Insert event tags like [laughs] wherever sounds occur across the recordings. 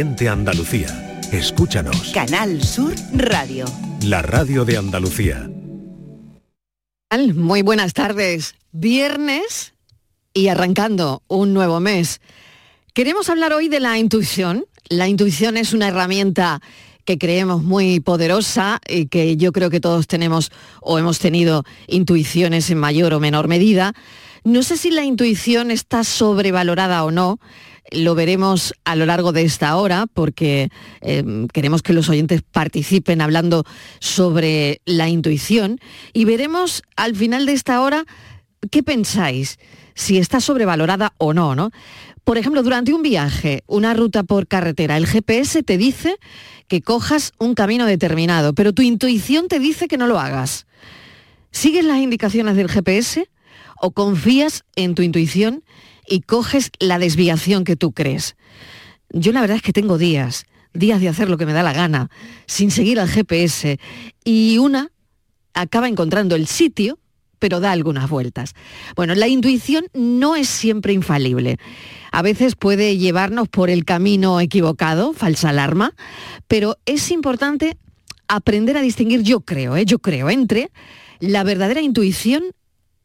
Gente Andalucía. Escúchanos. Canal Sur Radio. La radio de Andalucía. Muy buenas tardes. Viernes y arrancando un nuevo mes. Queremos hablar hoy de la intuición. La intuición es una herramienta que creemos muy poderosa y que yo creo que todos tenemos o hemos tenido intuiciones en mayor o menor medida. No sé si la intuición está sobrevalorada o no. Lo veremos a lo largo de esta hora porque eh, queremos que los oyentes participen hablando sobre la intuición y veremos al final de esta hora qué pensáis, si está sobrevalorada o no, ¿no? Por ejemplo, durante un viaje, una ruta por carretera, el GPS te dice que cojas un camino determinado, pero tu intuición te dice que no lo hagas. ¿Sigues las indicaciones del GPS o confías en tu intuición y coges la desviación que tú crees? Yo la verdad es que tengo días, días de hacer lo que me da la gana, sin seguir al GPS, y una acaba encontrando el sitio pero da algunas vueltas. Bueno, la intuición no es siempre infalible. A veces puede llevarnos por el camino equivocado, falsa alarma, pero es importante aprender a distinguir, yo creo, ¿eh? yo creo, entre la verdadera intuición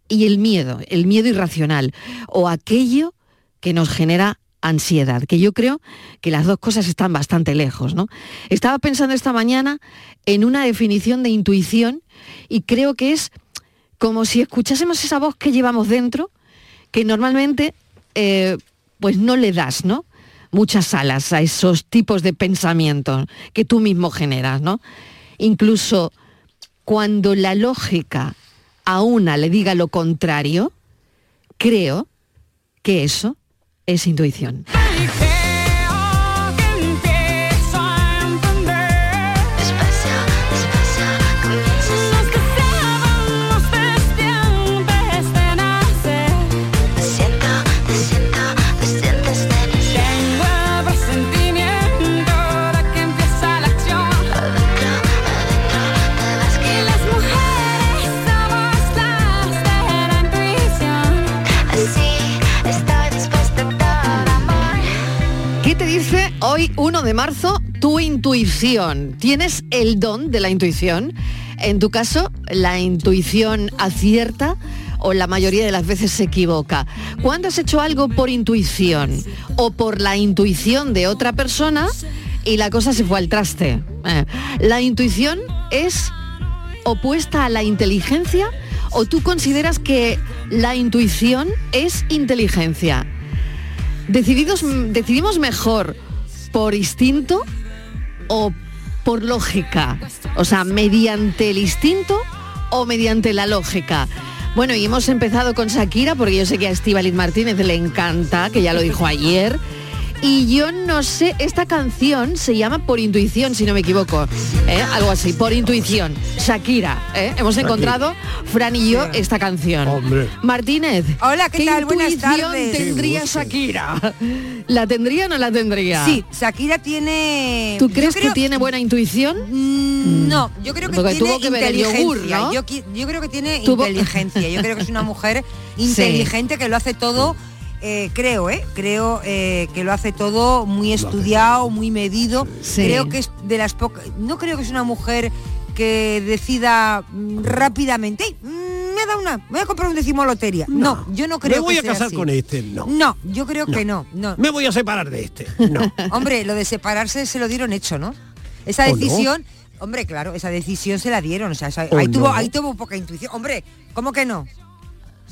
y el miedo, el miedo irracional, o aquello que nos genera ansiedad, que yo creo que las dos cosas están bastante lejos, ¿no? Estaba pensando esta mañana en una definición de intuición y creo que es como si escuchásemos esa voz que llevamos dentro, que normalmente eh, pues no le das, ¿no? Muchas alas a esos tipos de pensamientos que tú mismo generas, ¿no? Incluso cuando la lógica a una le diga lo contrario, creo que eso es intuición. 1 de marzo, tu intuición. ¿Tienes el don de la intuición? En tu caso, la intuición acierta o la mayoría de las veces se equivoca. ¿Cuándo has hecho algo por intuición o por la intuición de otra persona y la cosa se fue al traste? Eh, la intuición es opuesta a la inteligencia o tú consideras que la intuición es inteligencia? Decididos, decidimos mejor por instinto o por lógica? O sea, mediante el instinto o mediante la lógica. Bueno, y hemos empezado con Shakira, porque yo sé que a Estíbaliz Martínez le encanta, que ya lo dijo ayer. Y yo no sé, esta canción se llama Por Intuición, si no me equivoco. ¿eh? Algo así, Por Intuición. Shakira. ¿eh? Hemos encontrado, Fran y yo, esta canción. Hombre. Martínez. Hola, ¿qué, tal? Buenas intuición tardes. tendría Shakira? ¿La tendría o no la tendría? Sí, Shakira tiene... ¿Tú crees que tiene buena intuición? Mm, No, yo creo que Porque tiene tuvo que ver el inteligencia. yogur, ¿no? yo, creo que tiene Tuvo- inteligencia. Yo creo que es una mujer [laughs] inteligente que lo hace todo. Eh, creo, ¿eh? Creo eh, que lo hace todo muy estudiado, muy medido. Sí. Creo que es de las pocas. No creo que es una mujer que decida mm, rápidamente. "Ey, mm, me ha dado una. Voy a comprar un décimo lotería. No, yo no creo Me voy que a sea casar así. con este, no. No, yo creo que no. no. Me voy a separar de este, no. [laughs] Hombre, lo de separarse se lo dieron hecho, ¿no? Esa decisión, hombre, claro, esa decisión se la dieron. O sea, esa- ¿O ahí, tuvo, ahí tuvo poca intuición. Hombre, ¿cómo que no?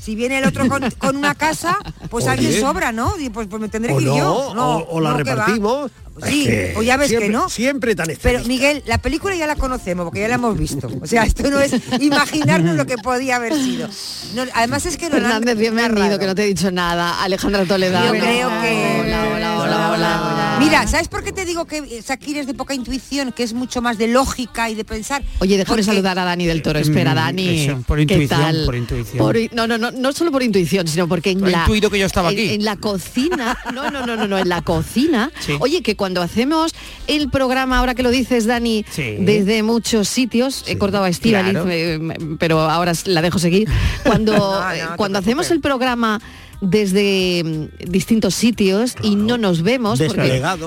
Si viene el otro con, [laughs] con una casa, pues Oye. alguien sobra, ¿no? Y Pues, pues me tendré O que ir no, yo. No, o, o la no, repartimos. Sí, Es que o ya ves siempre, que no. Siempre tan Pero. Miguel, la película ya la conocemos porque ya la hemos visto. O sea, esto no es imaginarnos lo que podía haber sido. No, además es que no la han Fernández, bienvenido, que no te he dicho nada. Alejandra Toledano. Yo creo que... Hola, hola, hola, hola. Mira, ¿sabes por qué te digo que Shakira es de poca intuición, que es mucho más de lógica y de pensar? Oye, déjame Porque- saludar a Dani del Toro. Espera, Mm, Dani. eso, por ¿qué intuición, tal? por intuición. Por no, no, no, no solo por intuición, sino porque en la... intuido que yo estaba en- aquí. En, la cocina, no, no, no, no, no, en la cocina. Sí. Oye, que cuando hacemos el programa, ahora que lo dices, Dani, Sí. desde muchos sitios, he cortado a Estíbaliz, claro. eh, pero ahora la dejo seguir. Cuando, [laughs] No, no, eh, cuando hacemos el programa desde mm, distintos sitios y no nos vemos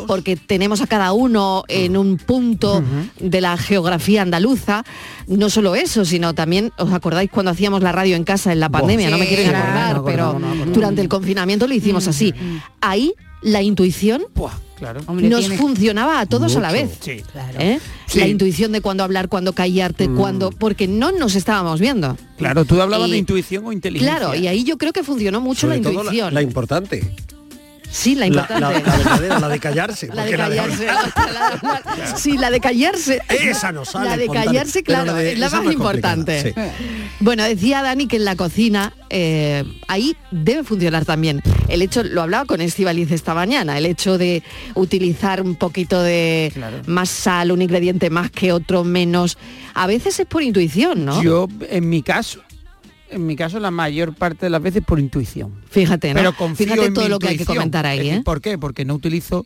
porque, tenemos a cada uno en un punto de la geografía andaluza. No solo eso, sino también, ¿os acordáis cuando hacíamos la radio en casa en la pandemia? no me quiero claro. acordar, No, pero no, no, no, no. durante el confinamiento lo hicimos así. Ahí la intuición Buah, claro. Hombre, nos tiene- funcionaba a todos a la vez. Sí. Claro. ¿eh? Sí. La intuición de cuándo hablar, cuándo callarte, cuándo. Porque no nos estábamos viendo. Claro, tú hablabas Y- de intuición o inteligencia. Claro, y ahí yo creo que funcionó mucho Sobre la todo la, intuición. la importante. Sí, la importante. la- la verdadera, la de callarse. [laughs] La de callarse. [laughs] la- sí, la de callarse. Esa no sale La de callarse, claro, la de- es la más importante. Bueno, decía Dani que en la cocina eh, ahí debe funcionar también. El hecho, lo hablaba con Estivaliz esta mañana, el hecho de utilizar un poquito de Claro. más sal, un ingrediente más que otro menos, a veces es por intuición, ¿no? Yo, en mi caso, en mi caso la mayor parte de las veces por intuición. Fíjate, ¿no? Pero confío Fíjate en todo mi lo que hay que comentar ahí, ¿eh? ¿Por qué? Porque no utilizo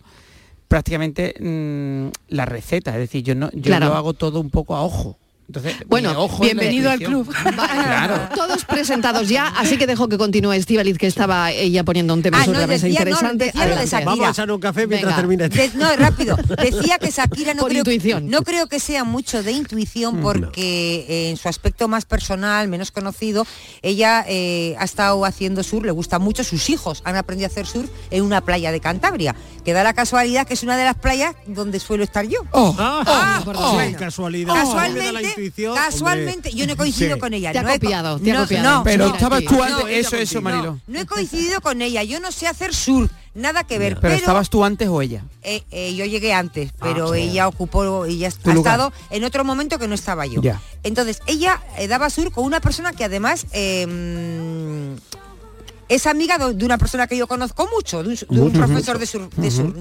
prácticamente mm, la receta, es decir, yo no yo Claro. lo hago todo un poco a ojo. Entonces, Bueno, ojo bienvenido al club. Vale, [laughs] Claro. Todos presentados ya, así que dejo que continúe Estivaliz, que estaba ella poniendo un tema Ah, sobre no, la mesa no, interesante. decía de. Vamos a echar un café mientras. De- no, rápido. Decía que Shakira no Por creo, intuición. no creo que sea mucho de intuición porque eh, en su aspecto más personal, menos conocido, ella eh, ha estado haciendo surf, le gusta mucho, sus hijos han aprendido a hacer surf en una playa de Cantabria, que da la casualidad que es una de las playas donde suelo estar yo. Oh, Ah, Ah, por oh. bueno. casualidad. Casualmente, casualmente, hombre. yo no he coincidido Sí. con ella. Te ha no he co- copiado, te ha no, copiado. no, pero estabas tú antes, eso, eso. Marilo. no, no he coincidido con ella, yo no sé hacer surf, nada que ver. Pero, Pero, estabas tú antes o ella. eh, eh, yo llegué antes, pero sí. ella ocupó, ella ha lugar. estado en otro momento que no estaba yo. Ya. Entonces, ella eh, daba surf con una persona que además eh, mm, es amiga de, una persona que yo conozco mucho, de un, de un profesor de surf,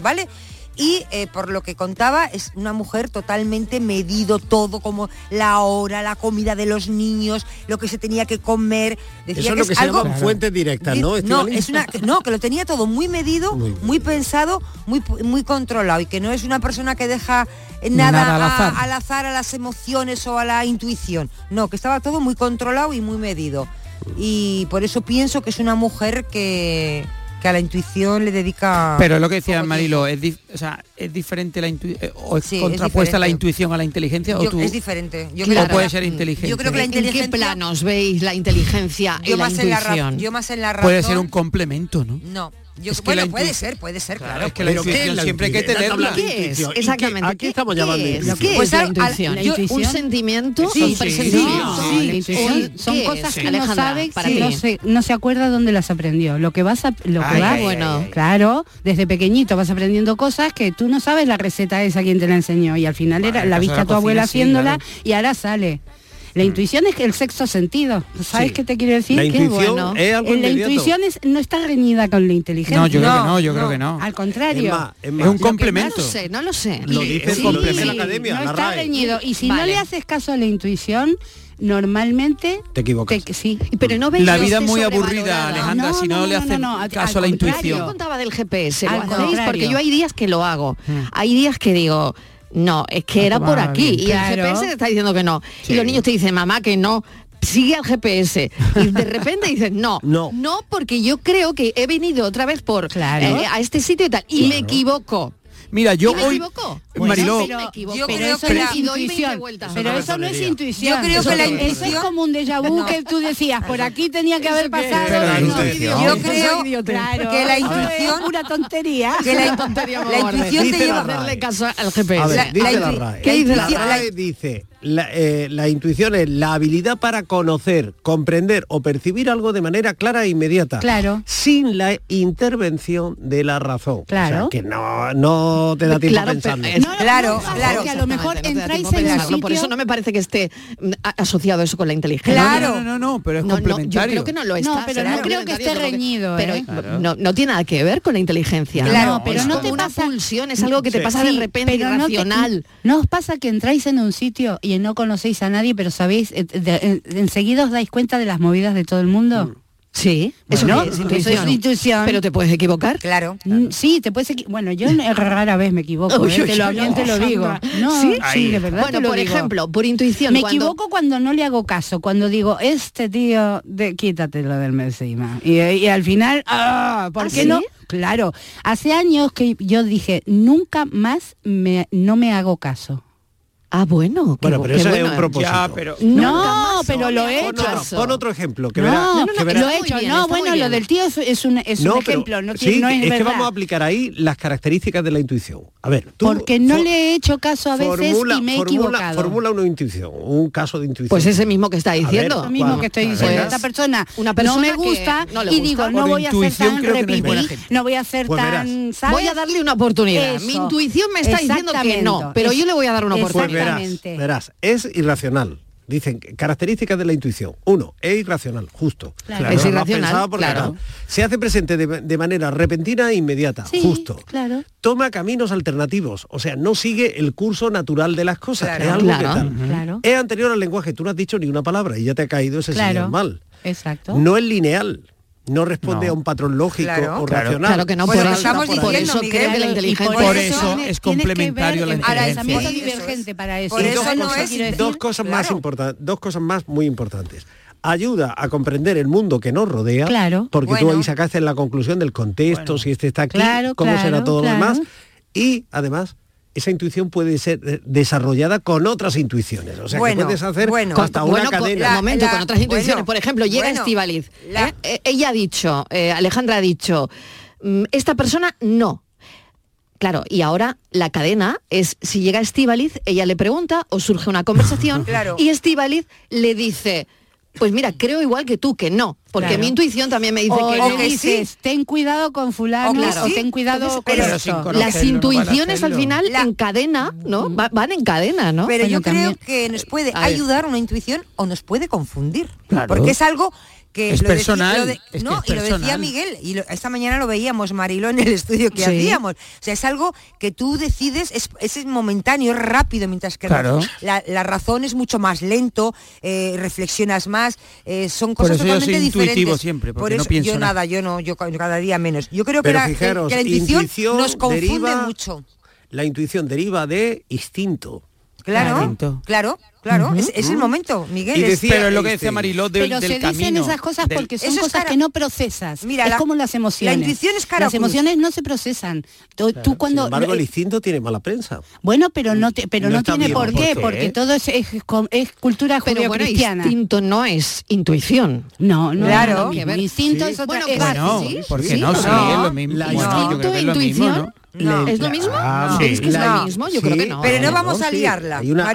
¿vale? Y eh, por lo que contaba, es una mujer totalmente medido todo, como la hora, la comida de los niños, lo que se tenía que comer. Decía Eso es que lo que se algo- llaman fuentes directas, ¿no? no, es una, no, que lo tenía todo muy medido, Muy pensado, muy, muy controlado y que no es una persona que deja eh, nada, Nada al a- azar. al azar, a las emociones o a la intuición. No, que estaba todo muy controlado y muy medido. Y por eso pienso que es una mujer que, que a la intuición le dedica... Pero es lo que decía Marilo, es, dif- o sea, es diferente la intuición o es Sí, es contrapuesta la intuición a la inteligencia o Yo- tú es diferente. Yo Claro. o creo, puede que- ser inteligente. yo creo que la ¿En qué inteligencia- planos veis la inteligencia y yo la más, en la yo más en la razón... puede ser un complemento, ¿no? No, yo, Es que bueno, puede ser, puede ser, claro. Claro, es que la Pero ¿qué es intuición la siempre hay que tenerla. Habla de ¿Qué es? intuición. ¿Y qué- Exactamente. a qué ¿Qué- estamos llamando es? intuición? ¿Qué Pues es la ¿Un sentimiento? Sí, ¿Un presentimiento? sí, No, sí, la sí, intuición sí. son ¿Qué cosas que no sabe no se, no se acuerda dónde las aprendió. Lo que vas a, lo que Ay, vas, ay, bueno. claro, desde pequeñito vas aprendiendo cosas que tú no sabes la receta esa quien te la enseñó y al final era la viste a tu abuela haciéndola y ahora sale. La intuición es que el sexto sentido. ¿Sabes Sí. qué te quiero decir? La Qué intuición bueno. es algo Eh, la intuición es- no está reñida con la inteligencia. No, yo creo que No, no, yo creo no. que no. Al Es contrario. más, es un No complemento. lo sé, no lo sé. Lo dice, Sí. lo dice la academia, no la está RAE. reñido. Y si Vale. no le haces caso a la intuición, normalmente Te equivocas. te- sí. Pero no veis La vida muy aburrida, Alejandra, No, si no, no, le no, hacen no, no, caso a la al Yo intuición. contaba del GPS, ¿lo Al. Porque yo hay días que lo hago. Mm. Hay días que digo, no, es que Ah, era por aquí. Y Claro. el GPS te está diciendo que no. Sí. Y los niños te dicen, mamá, que no. Sigue al GPS y de repente dices no, [laughs] No. no porque yo creo que he venido otra vez por Claro. eh, a este sitio y tal y me equivoco. Mira, yo ¿Y me hoy equivoco? Mariló, Bueno, sí me equivoco. yo pero creo eso que no la- es y doy 20 intuición. vueltas. Pero Eso eso no es tontería. intuición. Yo creo Eso que la es- Eso es intuición- como un déjà vu No. que tú decías, por aquí tenía que haber pasado. No. Yo creo. Claro, [laughs] que la intuición- es pura tontería. que la, tontería la intuición te lleva... RAE. hacerle caso al GPS. A ver, La- dice la la, intu- RAE. ¿qué dice la la- RAE? dice, la, eh, la intuición es la habilidad para conocer, comprender o percibir algo de manera clara e inmediata. Claro. Sin la intervención de la razón. Claro. O sea, que no, no te da tiempo Claro, a pensarlo. pero- No, no, Claro, no claro. Que a lo mejor entráis en un pensarlo. sitio... Por eso no me parece que esté mm, asociado eso con la inteligencia. Claro. No, no, no, no, pero es No, no, yo complementario. creo que no lo está. No, pero no creo que complementario, esté pero reñido, Pero ¿eh? Claro. no, no tiene nada que ver con la inteligencia. Claro, No, pero es no como te una pasa- pulsión, es algo que te Sí. pasa de Sí, repente pero no te- irracional. No, os pasa que entráis en un sitio y no conocéis a nadie, pero sabéis, eh, enseguida os dais cuenta de las movidas de todo el mundo. Sí, eso Bueno, es eso intuición. es intuición. Pero te puedes equivocar. Claro. Mm, Sí, te puedes Bueno, yo rara vez me equivoco, Uy, ¿eh? te lo, te digo. No, ¿Sí? sí, de verdad Bueno, te lo por digo. ejemplo, por intuición. Me cuando- equivoco cuando no le hago caso, cuando digo, este tío, de, quítatelo del encima. Y, y al final, ¡ah! ¿por ¿Ah, qué sí? no? Claro, hace años que yo dije, nunca más me, no me hago caso. Ah, bueno. qué Bueno, bu- pero qué eso es bueno, un ¿eh? propósito. Ya, pero No, pero lo he hecho. otro, pon otro ejemplo, que no, no, que no, lo he hecho. bien, no, bueno, lo del tío es, es un, es un No, pero- ejemplo, no, tiene- sí, no es, es que vamos a aplicar ahí las características de la intuición. A ver, tú Porque no le he hecho caso a veces formula, y me he formula- equivocado. Formula una intuición, un caso de intuición. Pues ese mismo que está ver, diciendo. Lo mismo que estoy Pues, diciendo. Esta persona, una no persona me que gusta no le y digo, no voy a ser tan que no es no voy a ser Pues tan. Voy a darle una oportunidad. Mi intuición me está diciendo que no, pero yo le voy a dar una oportunidad. Verás, Exactamente. verás, es irracional. Dicen características de la intuición. Uno, es irracional, justo. Claro. Es irracional, claro. Se hace presente de, de manera repentina e inmediata, Sí, justo. claro. Toma caminos alternativos, o sea, no sigue el curso natural de las cosas. Claro. es algo Claro. que tal. Es anterior al lenguaje, tú no has dicho ni una palabra y ya te ha caído ese señal mal. Exacto. No es lineal. No responde No. a un patrón lógico Claro. o racional. Claro que no, Bueno, por, eso- por diciendo, eso Miguel, cree que la inteligencia... por Por eso es complementario ver a la el- Ahora, el inteligencia. eso divergente para eso. Por Y eso dos no cosas, es dos cosas más Claro. importantes, dos cosas más muy importantes. Ayuda a comprender el mundo que nos rodea, Claro. porque tú Bueno. ahí sacaste la conclusión del contexto, si este está aquí, Claro, cómo claro, será todo claro. lo demás. Y además, esa intuición puede ser eh, desarrollada con otras intuiciones. O sea, Bueno, que puedes hacer bueno. hasta una bueno, con, cadena. un momento, La- con otras intuiciones. bueno, Por ejemplo, llega bueno, Estivaliz. la- ella ha dicho, eh, Alejandra ha dicho, mm, esta persona no. Claro, y ahora la cadena es, si llega Estivaliz, ella le pregunta o surge una conversación [laughs] Claro. y Estivaliz le dice, pues mira, creo igual que tú que no, porque Claro. mi intuición también me dice O que que dices, sí. ten cuidado con fulano, O que o ten cuidado Entonces, con pero- Las no intuiciones al final La- en cadena, ¿no? Va- van en cadena, ¿no? Pero Bueno, yo creo que nos puede ver. ayudar una intuición o nos puede confundir. Claro. Porque es algo que Es lo decía- personal, lo de- es que no, es y lo decía. Miguel, y lo- esta mañana lo veíamos Mariló en el estudio que Sí. hacíamos. O sea, es algo que tú decides, es, es momentáneo, es rápido, mientras que Claro. la, la razón es mucho más lento, eh, reflexionas más, eh, son Por cosas eso yo soy totalmente intuitivo diferentes. siempre, porque Por no eso pienso yo nada. nada, yo no, yo ca- cada día menos. Yo creo que Pero la, que- fijaros, que la intuición, intuición nos confunde deriva- mucho. La intuición deriva de instinto. Claro, Instinto. claro, claro, es, es el momento, Miguel. Y decía Pero es lo que decía Mariló del, Pero del se dicen esas cosas del- porque son cosas cara- que no procesas. Mira, es la- como las emociones. la intuición es cara Las emociones no se procesan. Tú, tú cuando Sin embargo, el instinto tiene mala prensa. bueno, pero no te, pero No no, tiene bien, por ¿por qué, porque todo es, es, com- es cultura Pero bueno, judeocristiana. instinto no es intuición. no, no, Claro. no, ver- Instinto Sí. es otra Bueno, es- Bueno, ¿Sí? ¿por qué Sí, no? no. Sí, No. es lo mismo. La instinto, que es lo mismo, intuición, ¿no? No. ¿Es lo mismo? Ah, ¿Tú crees que es No. lo mismo? Yo creo que no. Pero no ¿eh? vamos a sí. liarla, Hay una,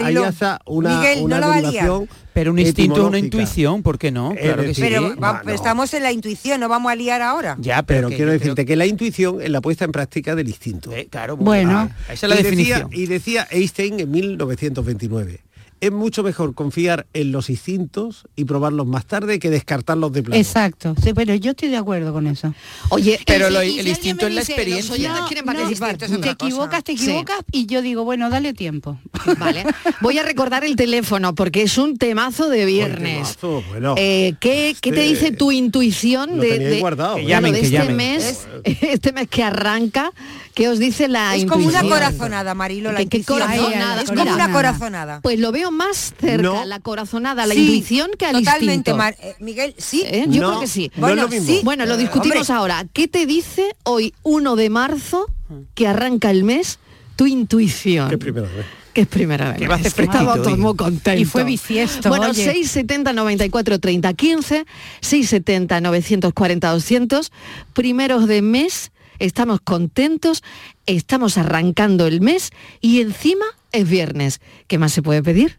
Una, no la Pero un instinto es una intuición, ¿por qué no? Claro que sí. Pero, va- no. estamos en la intuición, no vamos a liar ahora. Ya, Pero quiero creo decirte que la intuición es la puesta en práctica del instinto. Eh, claro, Bueno. ah, esa es la y definición. Decía, y decía Einstein en 1929, es mucho mejor confiar en los instintos y probarlos más tarde que descartarlos de plano. Exacto, sí, pero yo estoy de acuerdo con eso. Oye, Pero lo- el si alguien instinto es la experiencia. Los oyentes No, quieren participar. Te equivocas, te Sí. equivocas y yo digo, bueno, dale tiempo. [laughs] Vale. Voy a recordar el teléfono porque es un temazo de viernes. temazo, bueno. Eh, ¿qué, qué te dice tu intuición lo de, guardado, ¿eh? llamen, de que este llamen. mes, [laughs] este mes que arranca? ¿Qué os dice la Es como una intuición? corazonada, Marilo, la ¿Qué- qué intuición. corazonada? Es como una Corazonada. Pues lo veo más cerca, No. la corazonada, la Sí, intuición que al Totalmente, instinto. Mar- eh, Miguel, sí. ¿Eh? Yo No, creo que sí. no es lo Bueno, sí. Bueno, lo discutimos hombre. ahora. ¿Qué te dice hoy 1 de marzo que arranca el mes tu intuición? Qué primera vez. Que es primera vez. Que va a hacer Es que Estamos fresquito todos hoy. muy contentos. Y fue bisiesto, Bueno, oye. 670 94 30 15, 670 940 200, primeros de mes, estamos contentos, estamos arrancando el mes y encima es viernes. ¿Qué más se puede pedir?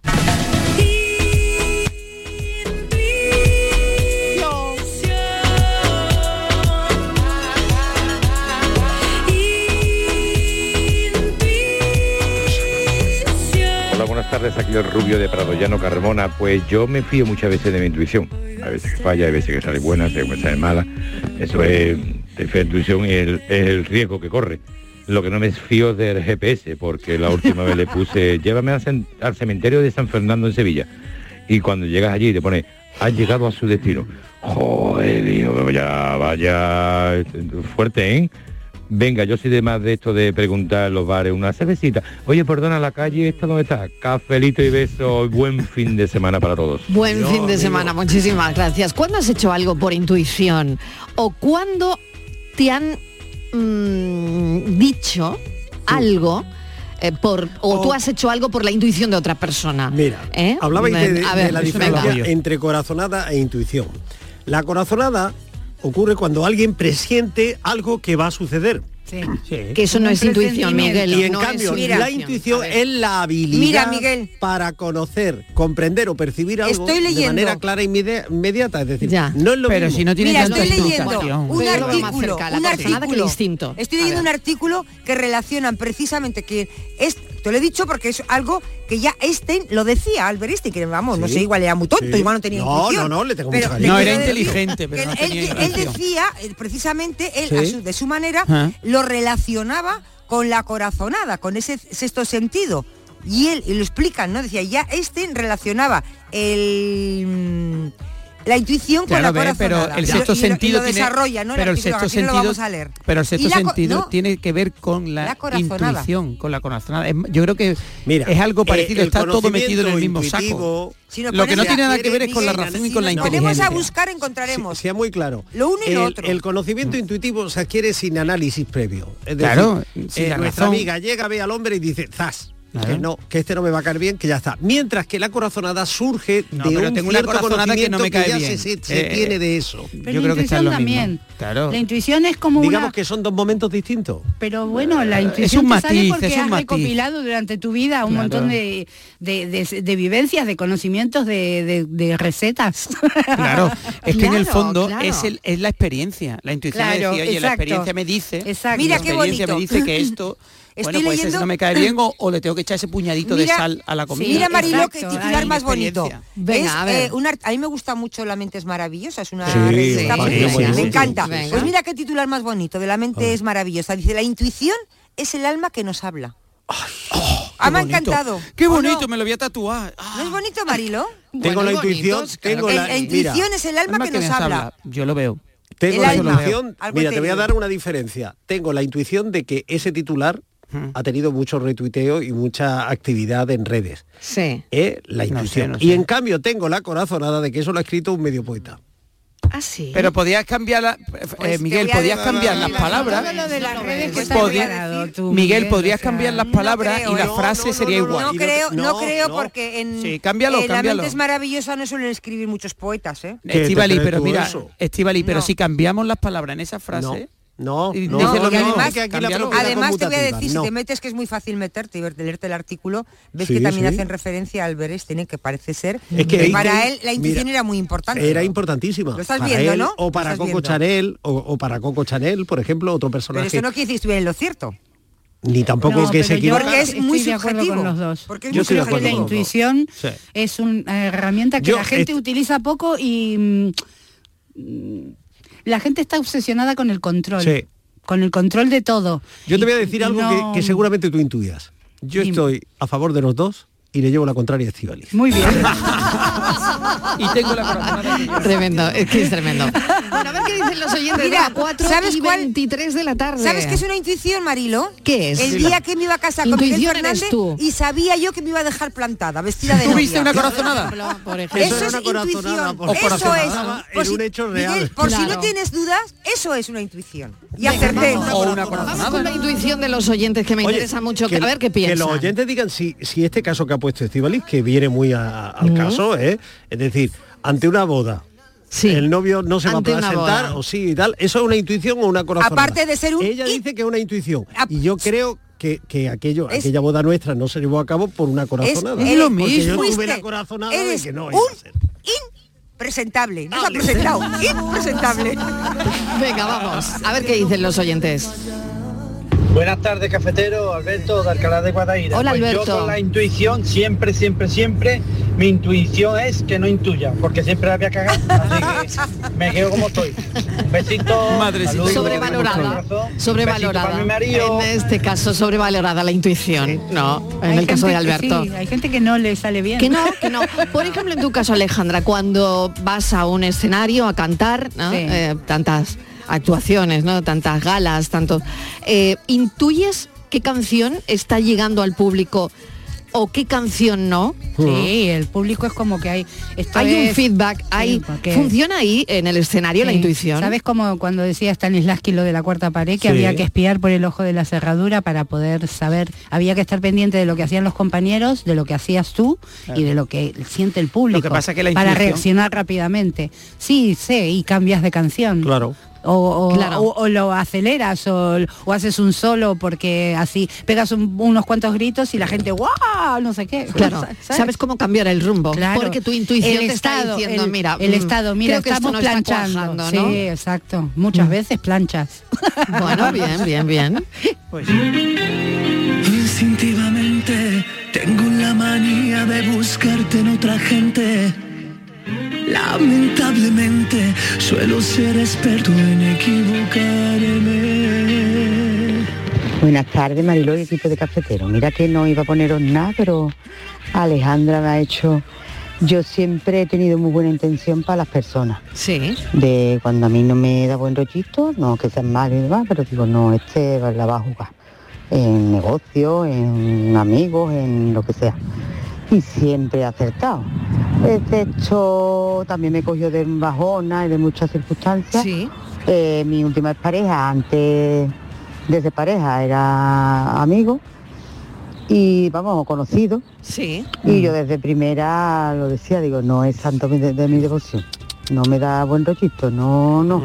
Hola, buenas tardes, aquí el rubio de Prado Llano Carmona. Pues yo me fío muchas veces de mi intuición. A veces que falla, a veces que sale buena, a veces que sale mala. Eso es fe de intuición y el, es el riesgo que corre. Lo que no me fío del GPS, porque la última vez le puse, [laughs] llévame al, cementerio de San Fernando en Sevilla. Y cuando llegas allí te pone ha llegado a su destino. Joder, digo, vaya, vaya, fuerte, ¿eh? Venga, yo soy de más de esto de preguntar en los bares una cervecita. Oye, perdona, la calle esta dónde está. Cafelito y beso. Buen fin de semana para todos. Buen fin de semana, muchísimas gracias. ¿Cuándo has hecho algo por intuición? ¿O cuándo te han mm, dicho algo? eh, por, o tú has hecho algo por la intuición de otra persona. Mira, ¿Eh? hablabais de, de la venga. diferencia entre corazonada e intuición. La corazonada ocurre cuando alguien presiente algo que va a suceder. Sí. Que eso no es intuición. Miguel. Y en no es cambio, intuición. la intuición es la habilidad Mira, Miguel. para conocer, comprender o percibir algo Estoy de leyendo. manera clara e inmedi- inmediata. Es decir, Ya. no es lo Pero mismo. si no tiene Mira, estoy leyendo un Pero artículo, cerca, la un corazonada que el artículo. instinto. Estoy leyendo un artículo que relacionan precisamente que es, te lo he dicho porque es algo que ya Einstein lo decía, Albert Einstein, que vamos, no sé, igual era muy tonto, Sí. igual no tenía No, intuición. no, no, le tengo Pero te No, era inteligente, pero no él, tenía él intuición. decía, eh, precisamente, él Sí. a su- de su manera, Ah. lo relacionaba con la corazonada, con ese sexto sentido. Y él, y lo explican, ¿no? Decía, ya Einstein relacionaba el... La intuición con la ve, pero el Y sexto y lo- y sentido lo tiene, desarrolla, ¿no? El pero el artículo, sexto no lo sentido, vamos a leer. pero el sexto la sentido no, tiene que ver con la, La intuición, con la corazonada. Es- Yo creo que Mira, es algo eh, parecido, el está todo metido en el mismo saco. Si Lo que no tiene nada que ver es con la razón y si con la inteligencia. a buscar encontraremos. Sea muy claro. Lo uno y lo el, otro. el conocimiento intuitivo se adquiere sin análisis previo. Es decir, Claro, eh, nuestra razón. amiga llega, ve al hombre y dice, ¡zas! Claro. Que no, que este no me va a caer bien, que ya está. Mientras que la corazonada surge No, de pero un tengo una corazonada que no me cae ya bien. se, se- Eh, tiene de eso. Pero Yo la creo que está en intuición lo también. mismo. Claro. La intuición es como Digamos una... que son dos momentos distintos. Pero bueno, la Es intuición un te sale matiz, porque es un has matiz. recopilado durante tu vida un Claro. montón de, de- de- de vivencias, de conocimientos, de, de- de recetas. Claro, es que en el fondo claro. es, el, es la experiencia. La intuición Claro, me decía, oye, la experiencia me dice, Exacto. Mira la qué experiencia bonito. me dice que esto, Estoy bueno, pues ese no me cae bien o, o le tengo que echar ese puñadito de sal a la comida. Mira, Marilo, exacto, que titular más bonito. Venga, Es, a ver. eh, un art- a mí me gusta mucho La mente es maravillosa, es una Sí, revista sí, preciosa, sí, me sí, encanta. sí. Venga. Pues mira qué titular más bonito, de La mente es maravillosa. Dice, la intuición es el alma que nos habla. ah, me ha Qué bonito. encantado. Qué ¿O bonito, no? me lo voy a tatuar. Ah, ¿No es bonito, Marilo? tengo la intuición, bonitos, claro tengo la, La sí. mira, intuición es el alma, que nos habla. Yo lo veo. tengo el la alma. intuición, mira, te voy a dar una diferencia. Tengo la intuición de que ese titular Ha tenido mucho retuiteo y mucha actividad en redes. Sí. ¿eh? La No intuición. sé, no Y en cambio tengo la corazonada de que eso lo ha escrito un medio poeta. Ah, sí. Pero podías cambiar, la, eh, te Miguel, voy a podías cambiar las palabras. Pues Miguel, podrías cambiar las palabras y la frase no, sería no, igual. No creo, no, creo porque en, Sí, cámbialo, La mente es maravillosa no suelen escribir muchos poetas, ¿eh? ¿Qué, te Estivali, pero mira? Estivali, pero No. si cambiamos las palabras en esa frase, No, Y no, dice no, lo no, mismo. es que Además te voy a decir, no. si te metes que es muy fácil meterte y ver- leerte el artículo, ves Sí, que también sí. hacen referencia al Berestein, que parece ser Es que para él la intuición mira, era muy importante. Era importantísima. Lo estás para viendo, él, ¿no? O para Coco viendo. Chanel, o, o para Coco Chanel, por ejemplo, otro Pero personaje. eso no quiere decir en lo cierto. Ni tampoco No, que pero se yo equivocara. Porque es muy subjetivo. con los dos. Porque es Yo muy estoy de acuerdo la con intuición Sí. es una herramienta que Yo, la gente utiliza poco y mm, la gente está obsesionada con el control. Sí. Con el control de todo. Yo te voy a decir algo no- que, que seguramente tú intuyas. Yo Dime. estoy a favor de los dos y le llevo la contraria a Estivaliz. Muy bien. [laughs] y tengo la corazonada que Tremendo, es que es tremendo. Bueno, a ver qué dicen los oyentes Mira, de las 4 ¿sabes y cuál? 23 de la tarde. ¿Sabes qué es una intuición, Marilo? ¿Qué es? El día que me iba a casar con Miguel Intuición eres Fernández tú. y sabía yo que me iba a dejar plantada, vestida de ¿Tú novia. viste una corazonada? Por Eso ejemplo. es era una corazonada, intuición. O Eso corazonada. es. Por un hecho Miguel, real. por si no tienes dudas, eso es una intuición. Y acerté. O una Vamos con corazonada. la intuición de los oyentes que me Oye, interesa mucho. a ver qué piensan. Que los oyentes digan si, si este caso que ha puesto Estivaliz, que viene muy a- al caso, ¿eh? Es decir, ante una boda, Sí. el novio no se Ante va a presentar o sí y tal, ¿eso es una intuición o una corazonada? Aparte de ser un Ella dice que es una intuición y yo creo que, que aquello, Es- aquella boda nuestra no se llevó a cabo por una corazonada. es lo Porque mismo. yo tuve la corazonada de que no un iba a ser. impresentable. No se ha presentado. Impresentable. Venga, vamos. A ver qué dicen los oyentes. Buenas tardes, cafetero, Alberto de Alcalá de Guadaira. Hola, Pues Alberto. Yo con la intuición, siempre, siempre, siempre, mi intuición es que no intuya, porque siempre la voy a cagar, así que me quedo como estoy. Un besito. Madrecita. saludos, sobrevalorada, besito sobrevalorada. mi marido. En este caso, sobrevalorada la intuición, ¿no? En Hay el caso de Alberto. sí, hay gente que no le sale bien. Que no, que no. Por ejemplo, en tu caso, Alejandra, cuando vas a un escenario a cantar, ¿no? Sí. Eh, tantas actuaciones, ¿no? Tantas galas, tantos. eh, ¿Intuyes qué canción está llegando al público o qué canción no? Sí, el público es como que hay... Esto Hay un feedback, hay. porque- ¿Funciona ahí en el escenario la Sí. intuición? ¿Sabes como cuando decía Stanislavski lo de la cuarta pared, que Sí. había que espiar por el ojo de la cerradura para poder saber, había que estar pendiente de lo que hacían los compañeros, de lo que hacías tú y de lo que siente el público. Lo que pasa que la para reaccionar rápidamente. Sí, sé, y cambias de canción. Claro. O, o- Claro. o- o lo aceleras o, o haces un solo porque así pegas un- unos cuantos gritos y la gente ¡guau! no sé qué. Claro, ¿sabes? sabes cómo cambiar el rumbo, Claro. porque tu intuición El te está diciendo, el- mira, el mm, estado, mira, creo que esto estamos no está planchando, cuajando, sí, ¿no? exacto, muchas veces planchas. [laughs] Bueno, bien, bien, bien. Pues Instintivamente tengo la manía de buscarte en otra gente. Lamentablemente suelo ser experto en equivocarme. Buenas tardes, Mariló y equipo de cafetero. Mira que no iba a poneros nada, pero Alejandra me ha hecho... Yo siempre he tenido muy buena intención para las personas. Sí. De cuando a mí no me da buen rollito, no que sean mal y demás, pero digo, no, este la va a jugar. En negocio, en amigos, en lo que sea. Y siempre he acertado. Este hecho también me cogió de bajona y de muchas circunstancias. Sí. Eh, mi última pareja, antes de ser pareja, era amigo y vamos, conocido. Sí. Y yo desde primera lo decía, digo, no es santo de, de mi devoción. No me da buen rollito, no, no.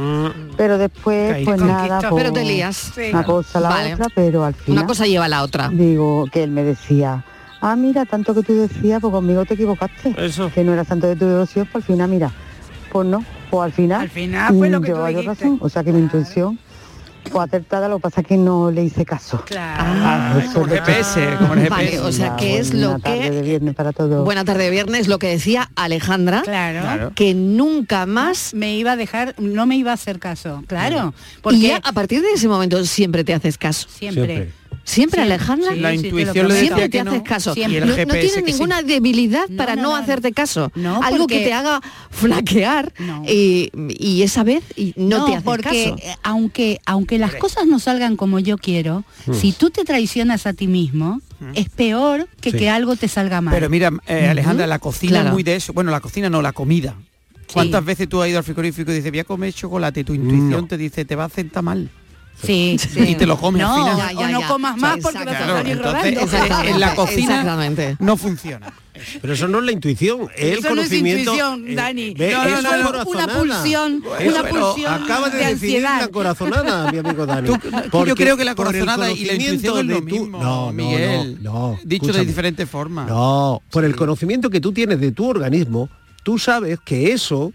Pero después, Caí. pues Conquistó. nada, Pero pues, te lías. Una cosa la Vale. otra, pero al final. Una cosa lleva a la otra. Digo, que él me decía, ah, mira, tanto que tú decías, pues conmigo te equivocaste. Que no era santo de tu devoción, pues al final, mira, pues no, pues al final. Al final fue lo que yo tú razón. O sea que mi intuición fue acertada, lo que pasa es que no le hice caso. Ah, Eso como es el lo que- GPS, Vale, o sea, que es lo Buena tarde que... de viernes para todos. Buena tarde de viernes, lo que decía Alejandra, Claro. que nunca más... Me iba a dejar, no me iba a hacer caso, claro. Y Porque ya a partir de ese momento siempre te haces caso. siempre. Siempre. ¿Siempre, Sí, Alejandra? sí, La te intuición le prometo. Siempre te no. haces caso. Siempre. Y el no, no tienes ninguna debilidad para no, no, no. hacerte caso. No, Algo que te haga flaquear No. y, y esa vez y no, te haces porque caso. eh, aunque aunque las cosas no salgan como yo quiero, Hmm. si tú te traicionas a ti mismo, es peor que Sí. que algo te salga mal. Pero mira, eh, Alejandra, la cocina Claro. es muy de eso. Bueno, la cocina no, la comida. ¿Cuántas veces tú has ido al frigorífico y dices, voy a comer chocolate? Tu intuición No. te dice, te va a sentar mal. Sí, sí. [laughs] Y te lo comes no, al final. o no comas más porque vas a Claro, salir entonces, rodando. en la [laughs] cocina Exactamente. no funciona. Pero eso no es la intuición, es el Eso no es conocimiento. intuición, eh, Dani. ve, No, no, eso no, es no, una pulsión, Eso, una pulsión acaba de, de ansiedad. la corazonada, mi amigo Dani. Tú- yo creo que la corazonada y la intuición es lo conocimiento mismo, no, no, Miguel. No, no, Dicho de diferentes formas. No, por el conocimiento que tú tienes de tu organismo, tú sabes que eso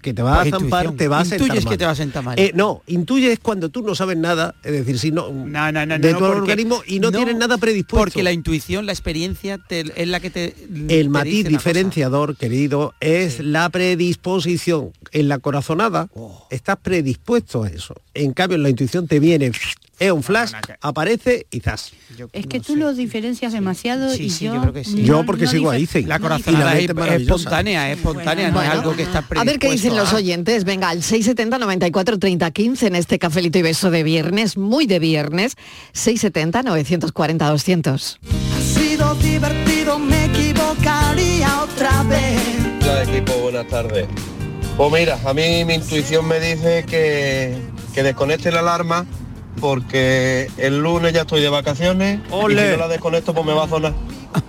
que te va a zampar intuición. te va a sentar Intuyes mal. que te va a sentar mal. Eh, no, intuyes cuando tú no sabes nada, es decir, si no, No, no, no, de no, tu organismo y no, tienes nada predispuesto. Porque la intuición, la experiencia te- es la que te te El matiz una cosa. diferenciador, querido, es la predisposición. En la corazonada Oh. estás predispuesto a eso. En cambio, en la intuición te viene, es un flash, aparece y zas. Es que tú lo diferencias demasiado Sí, y sí, yo, yo creo que sí. Yo porque no sigo ahí, Zen. La corazonada es, es espontánea, es espontánea, no es algo que está A ver qué dicen los a- oyentes. Venga, al 670 94 30 15 en este cafelito y beso de viernes, muy de viernes. 670 940 200. Ha sido divertido, me equivocaría otra vez. Hola equipo, buenas tardes. Pues mira, a mí mi intuición me dice que, que desconecte la alarma porque el lunes ya estoy de vacaciones y ¡Ole! si no la desconecto pues me va a zonar.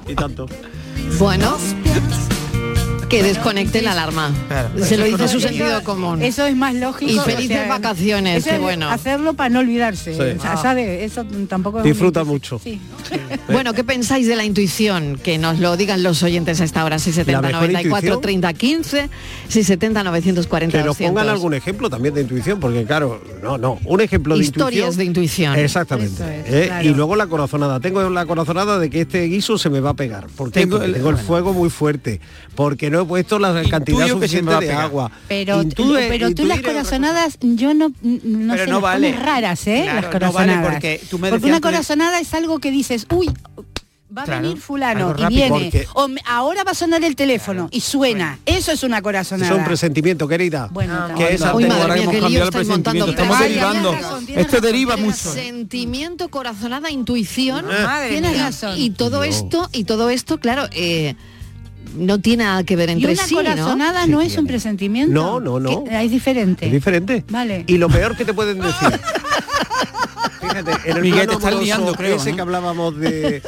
Y tanto. Bueno, que desconecte la alarma. Claro. Se lo dice su Eso- sentido común. Eso es más lógico. Y o felices sea, vacaciones, qué bueno. Hacerlo para no olvidarse. Sí. O sea, ¿sabe? Eso tampoco es Disfruta mucho. Sí. [laughs] Bueno, ¿qué pensáis de la intuición? Que nos lo digan los oyentes a esta hora, 670 La mejor 94 intuición. 30 15, 670 940 Que nos pongan 200. algún ejemplo también de intuición, porque claro, no, no, un ejemplo de Historias de intuición. Exactamente. Es, ¿eh? claro. Y luego la corazonada. Tengo la corazonada de que este guiso se me va a pegar. Tengo Porque el- tengo el bueno. fuego muy fuerte. Porque no he puesto la cantidad Intuyo que suficiente de agua. Pero, Intue- pero tú las es corazonadas, yo no, no Pero sé, no las vale. raras, ¿eh? Claro, las no vale corazonadas. porque tú me Porque decías una corazonada es algo que dices, uy, va a venir fulano y viene. Porque- O ahora va a sonar el teléfono y suena. Eso es una Eso corazonada. es un presentimiento, querida. Bueno, que esa Uy, te- madre ahora mía, hemos qué lío cambiado el estáis montando. presentimiento, estamos Ay, derivando. tienes razón, tienes Esto razón, deriva mucho. Sentimiento, corazonada, intuición. Tienes razón. Y todo esto, y todo esto, claro, eh, no tiene nada que ver y entre una sí, ¿no? corazonada no, es un presentimiento. No, no, no. Que- Es diferente. Es diferente. Vale. Y lo peor que te pueden decir. [laughs] Fíjate, en el Miguel, te liando, creo, ese ¿no? que hablábamos de,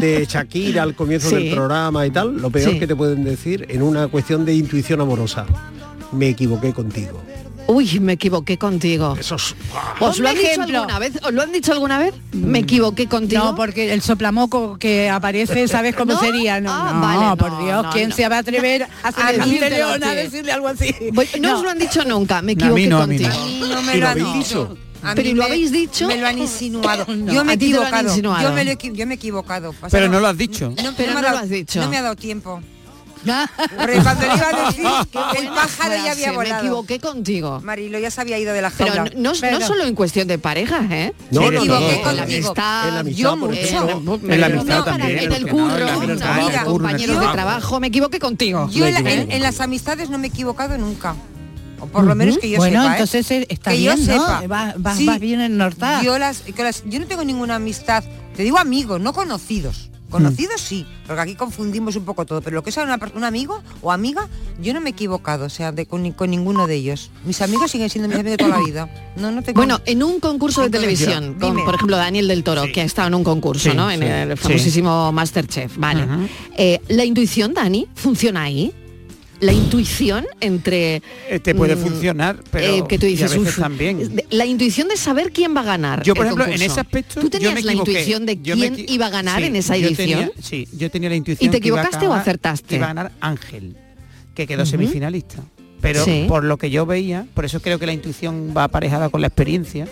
de Shakira al comienzo Sí. del programa y tal, lo peor Sí. que te pueden decir en una cuestión de intuición amorosa. Me equivoqué contigo. Uy, me equivoqué contigo. Eso es... ¿Os lo han dicho alguna vez? ¿Os lo han dicho alguna vez? Me equivoqué contigo. No, porque el soplamoco que aparece, ¿sabes cómo [laughs] ¿No? sería? No, Ah, no, vale, por Dios, no, ¿quién no. se va a atrever [laughs] a León a a decirle algo así? Voy- no, os lo han dicho nunca, me equivoqué mí no, a mí contigo. A mí no ¿Y me lo han habéis dicho. dicho? A ¿Pero lo me- habéis dicho? Me lo han insinuado. [laughs] No, yo me he equivocado. Yo me, lo he equi- yo me he equivocado. Pero no lo has dicho. No, Pero me ha no dado- lo has dicho. No me ha dado tiempo. [laughs] Porque cuando le iba a decir, el pájaro ya había Me volado. equivoqué contigo. Marilo ya se había ido de la Pero jaula. no, no solo en cuestión de pareja, ¿eh? No, Me no, equivoqué no, contigo. amistad, En la amistad, yo mucho. En la amistad también, en el curro, compañeros de trabajo. me equivoqué contigo. Yo Me en las amistades no me he equivocado nunca. O por lo menos que yo bueno, sepa. ¿eh? entonces eh, está que bien, yo ¿no? sepa. Vas, vas, Sí, vas bien ennortada. Yo, las, que las- yo no tengo ninguna amistad, te digo amigos, no conocidos. Conocidos sí, porque aquí confundimos un poco todo, pero lo que es una un amigo o amiga, yo no me he equivocado, o sea, de, con, ni- con ninguno de ellos. Mis amigos siguen siendo mis amigos toda la [coughs] vida. No, no tengo... Bueno, en un concurso de televisión, con, por ejemplo, Daniel del Toro, que ha estado en un concurso, Sí, ¿no? En el sí. famosísimo Masterchef, vale. Eh, la intuición, Dani, funciona ahí. La intuición entre Eh, Te puede mm, funcionar, pero eh, que tú y a dices veces "Uf", también. la intuición de saber quién va a ganar. Yo, por ejemplo, en ese aspecto, ¿Tú yo tenías me la equivoqué. intuición de Yo quién iba a ganar Sí, en esa edición? tenía- sí, yo tenía la intuición. ¿Y te que iba a equivocaste o acabar- acertaste? que iba a ganar Ángel, que quedó semifinalista. Pero Sí. por lo que yo veía, por eso creo que la intuición va aparejada con la experiencia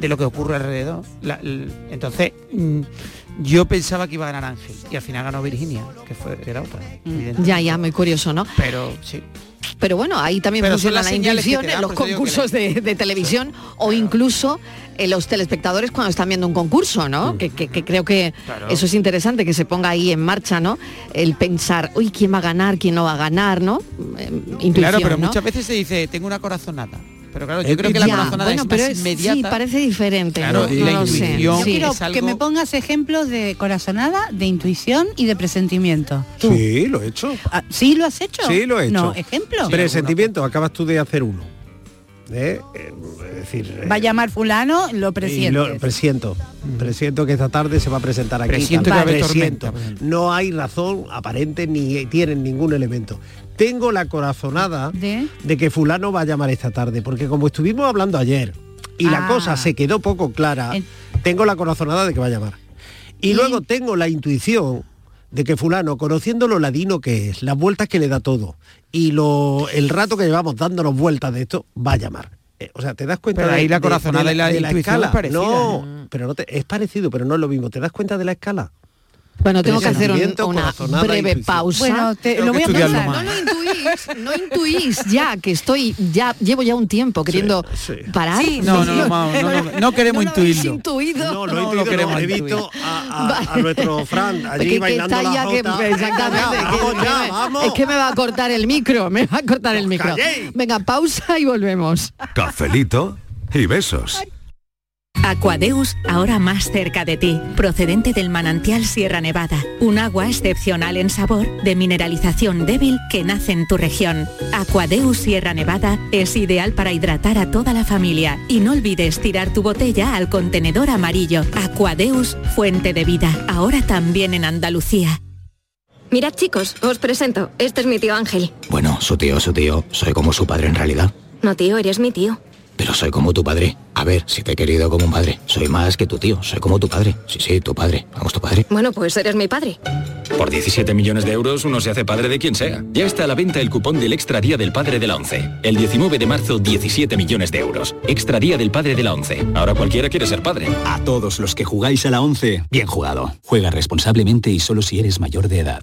de lo que ocurre alrededor. La- entonces, mm, yo pensaba que iba a ganar Ángel y al final ganó Virginia, que fue era otra. Mm. Ya, ya, muy curioso, ¿no? Pero sí. Pero bueno, ahí también Pero son funciona las en los que concursos de, de televisión o incluso en los telespectadores cuando están viendo un concurso, ¿no? Que, que- que creo que Claro. eso es interesante, que se ponga ahí en marcha, ¿no? El pensar, uy, ¿quién va a ganar? ¿Quién no va a ganar? ¿no? Eh, Intuición, claro, pero ¿no? muchas veces se dice, tengo una corazonada. Pero claro, Eh, yo creo que la Ya, corazonada bueno, es pero más es- inmediata. Sí, parece diferente. Claro, no, y la lo sé. intuición Yo Sí. quiero es algo- que me pongas ejemplos de corazonada, de intuición y de presentimiento. Tú. Sí, lo he hecho. Ah, ¿Sí lo has hecho? Sí, lo he hecho. No, ejemplo. Presentimiento, acabas tú de hacer uno. ¿Eh? Eh, Es decir, Va a llamar fulano, lo Y presientes. lo presiento. Presiento que esta tarde se va a presentar aquí. Presiento que va a haber Presiento. tormenta. No hay razón aparente ni tienen ningún elemento. Tengo la corazonada ¿De? de que fulano va a llamar esta tarde, porque como estuvimos hablando ayer y la Ah. cosa se quedó poco clara, En- tengo la corazonada de que va a llamar. Y, Y- luego tengo la intuición de que fulano, conociendo lo ladino que es, las vueltas que le da todo y lo, el rato que llevamos dándonos vueltas de esto, va a llamar. Eh, o sea, te das cuenta Pero de, ahí la corazonada de y la intuición escala. es parecida, No, pero no te- es parecido, pero no es lo mismo. ¿Te das cuenta de la escala? Bueno, tengo que hacer un- una breve intuición. pausa. Bueno, te- lo voy a pensar. no lo intuís, no intuís ya que estoy, ya llevo ya un tiempo queriendo sí. parar. Sí, No, no, no, no, no, no queremos ¿No intuirlo. intuido? No, No lo queremos he visto a, a- Va. a nuestro Fran [laughs] allí Que- que bailando está la ya que- jota. exactamente, que- Vamos que ya, me- vamos. Es que me va a cortar el micro, me va a cortar el micro. Venga, pausa y volvemos. Cafelito y besos. Aquadeus, ahora más cerca de ti, procedente del manantial Sierra Nevada, un agua excepcional en sabor, de mineralización débil que nace en tu región. Aquadeus Sierra Nevada es ideal para hidratar a toda la familia y no olvides tirar tu botella al contenedor amarillo. Aquadeus, fuente de vida, ahora también en Andalucía. Mirad chicos, os presento. Este es mi tío Ángel. Bueno, su tío, su tío. Soy como su padre en realidad. No tío, eres mi tío. Pero soy como tu padre. A ver, si te he querido como un padre. Soy más que tu tío, soy como tu padre. Sí, sí, tu padre. Vamos, tu padre. Bueno, pues eres mi padre. Por 17 millones de euros uno se hace padre de quien sea. Ya está a la venta el cupón del Extra Día del Padre de la ONCE. El 19 de marzo, 17 millones de euros. Extra Día del Padre de la ONCE. Ahora cualquiera quiere ser padre. A todos los que jugáis a la 11, bien jugado. Juega responsablemente y solo si eres mayor de edad.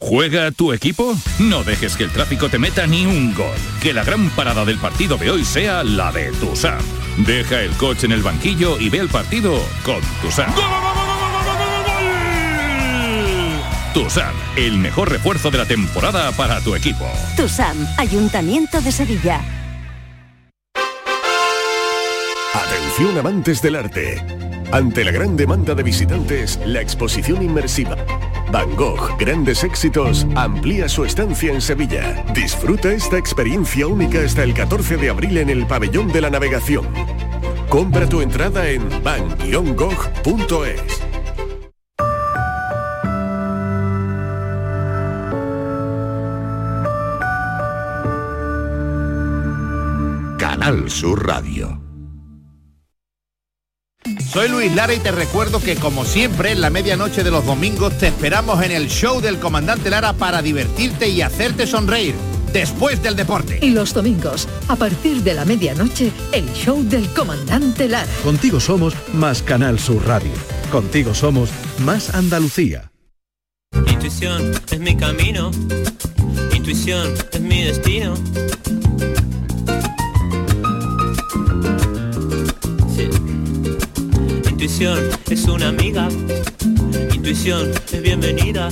¿Juega tu equipo? No dejes que el tráfico te meta ni un gol. Que la gran parada del partido de hoy sea la de Tusam. Deja el coche en el banquillo y ve el partido con Tusam. Tusam, el mejor refuerzo de la temporada para tu equipo. TUSAM, Ayuntamiento de Sevilla. Atención amantes del arte. Ante la gran demanda de visitantes, la exposición inmersiva Van Gogh, grandes éxitos, amplía su estancia en Sevilla. Disfruta esta experiencia única hasta el 14 de abril en el Pabellón de la Navegación. Compra tu entrada en van-gogh.es. Canal Sur Radio. Soy Luis Lara y te recuerdo que como siempre en la medianoche de los domingos te esperamos en el show del comandante Lara para divertirte y hacerte sonreír después del deporte. Y los domingos, a partir de la medianoche, el show del comandante Lara. Contigo somos más Canal Sur Radio. Contigo somos más Andalucía. Intuición es mi camino. Intuición es mi destino. Intuición es una amiga. Intuición es bienvenida.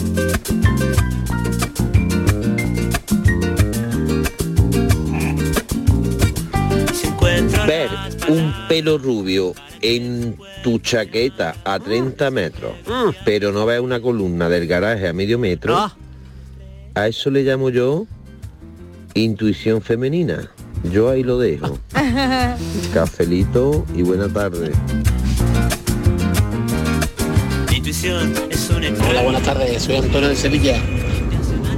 Ver un pelo rubio en tu chaqueta a 30 metros, pero no ver una columna del garaje a medio metro, a eso le llamo yo intuición femenina. Yo ahí lo dejo. [laughs] Cafelito y buena tarde. Intuición es un Hola, buenas tardes, soy Antonio de Sevilla.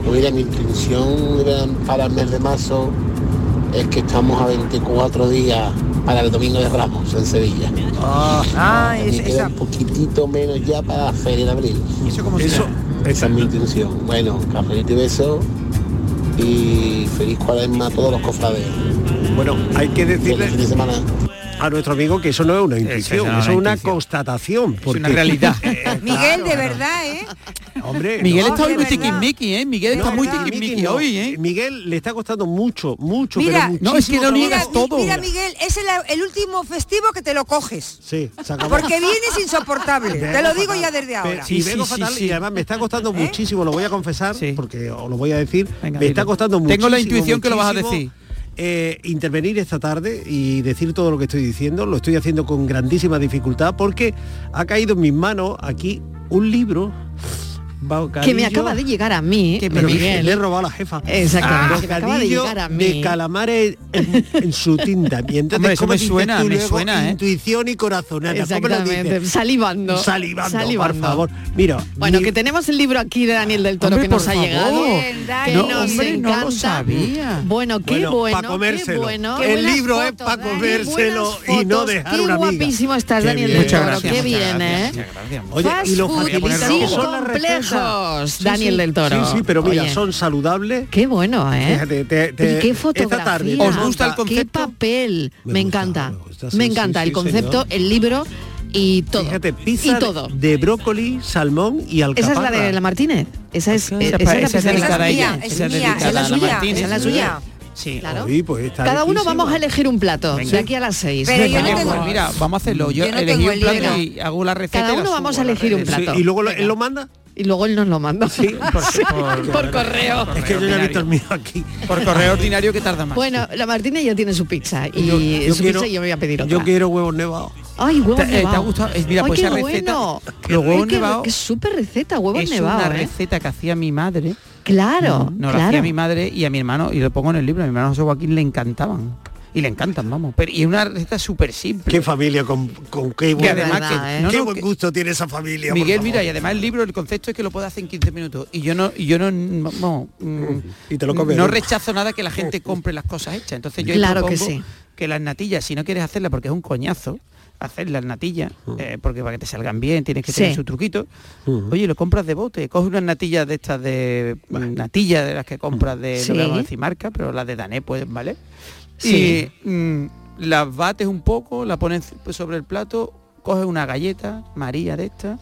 Pues mira, mi intención era para el mes de marzo es que estamos a 24 días para el Domingo de Ramos en Sevilla. Ah, Me es- queda esa- un poquitito menos ya para la Feria de Abril. ¿Eso cómo se llama? Esa es mi intención. Bueno, cafelito y beso y feliz cuaresma a todos los cofrades. Bueno, hay que decirle fin de semana. A nuestro amigo que eso no es una intuición, no es eso es una una constatación. Porque, una realidad. [laughs] [laughs] Miguel, de verdad, ¿eh? Hombre, Miguel no, está hoy muy tiquismiqui, ¿eh? Miguel está No, muy tiquismiqui no. hoy, ¿eh? Miguel le está costando mucho, mucho, Mira, pero No, es que muchísimo no niegas todo. Mira, Miguel, es el, el último festivo que te lo coges. Sí, se acabó. Porque vienes insoportable. te lo digo ya desde ahora. y vengo fatal y además me está costando [laughs] muchísimo, lo voy a confesar, porque os lo voy a decir, me está costando muchísimo. Tengo la intuición que lo vas a decir. Eh, intervenir esta tarde y decir todo lo que estoy diciendo, lo estoy haciendo con grandísima dificultad porque ha caído en mis manos aquí un libro que me acaba de llegar a mí, pero que Miguel. le he robado a la jefa. Exactamente, que me acaba de Bocadillo llegar a de mí. calamares en, en su tinta. Y entonces, Hombre, eso ¿cómo me suena, tú me luego suena, ¿eh? Intuición y corazonada. ¿Cómo lo Exactamente, salivando. Salivando, Salivando. por favor. Mira, Bueno, mi- que tenemos el libro aquí de Daniel del Toro Hombre, que nos ha favor. llegado. Bien, que No, nos hombre, no lo encanta. sabía. Bueno, qué Bueno, bueno, pa' comérselo. qué bueno. El libro es para comérselo y no dejar Qué una amiga. guapísimo estás, Qué Daniel bien. del Toro. Muchas gracias, qué muchas bien, gracias, ¿eh? muchas gracias. Oye, Fast y lo food facilita sin que son las Daniel sí. del Toro. Sí, sí, pero mira, Oye. son saludables. Qué bueno, ¿eh? Fíjate, te- te- y qué esta fotografía. tarde ¿Os gusta el Qué concepto? papel. Me, encanta. sí, me sí, encanta sí, el concepto, señor. el libro y todo. Fíjate, y pizza todo. de brócoli, salmón y Esa alcaparra. es la de la Martínez. Esa es, Esa la esa es pizza. dedicada a ella. mía, es Esa es mía, dedicada es la a la suya, Martínez. es la suya. Sí. Claro. Uy, pues está Cada uno riquísima. vamos a elegir un plato Venga. de aquí a las seis. Pero yo Venga, no Vale, tengo- pues mira, vamos a hacerlo. Yo, Yo no elegí tengo un el plato libro. y hago la receta. Cada y la uno subo vamos a elegir un plato. Sí, y luego lo- él lo manda. Y luego él nos lo manda. Sí, [laughs] por, por correo. Es que yo ya he visto el mío aquí. Por correo ordinario que tarda más. Bueno, la Martina ya tiene su pizza y Yo- yo su quiero- pizza yo me voy a pedir otra. Yo quiero huevos nevados. Ay, huevos ¿Te- eh, te ha nevados. gustado? Eh, mira, Ay, pues qué esa receta- bueno. los huevos qué- nevados qué súper receta, huevos es nevados, una ¿eh? receta que hacía mi madre. Claro, No, lo claro. hacía mi madre y a mi hermano, y lo pongo en el libro, a mi hermano José Joaquín le encantaban. Y le encantan, vamos. Pero, y es una receta súper simple. Qué familia con, con qué, buen, además que- ¿eh? no, qué no, buen que- gusto tiene esa familia. Miguel, mira, y además el libro, el concepto es que lo puede hacer en 15 minutos. Y yo no, y yo no, no, mm, Y te lo comes, no rechazo nada que la gente compre las cosas hechas. Entonces yo Claro que sí. que las natillas, si no quieres hacerlas porque es un coñazo, hacer las natillas, eh, porque para que te salgan bien tienes que tener su truquito. Oye, lo compras de bote, coge unas natillas de estas de natillas de las que compras de Sí. no vamos a decir marca, pero las de Dané pues, ¿vale? Y mm, las bates un poco, la pones sobre el plato, coges una galleta María de estas,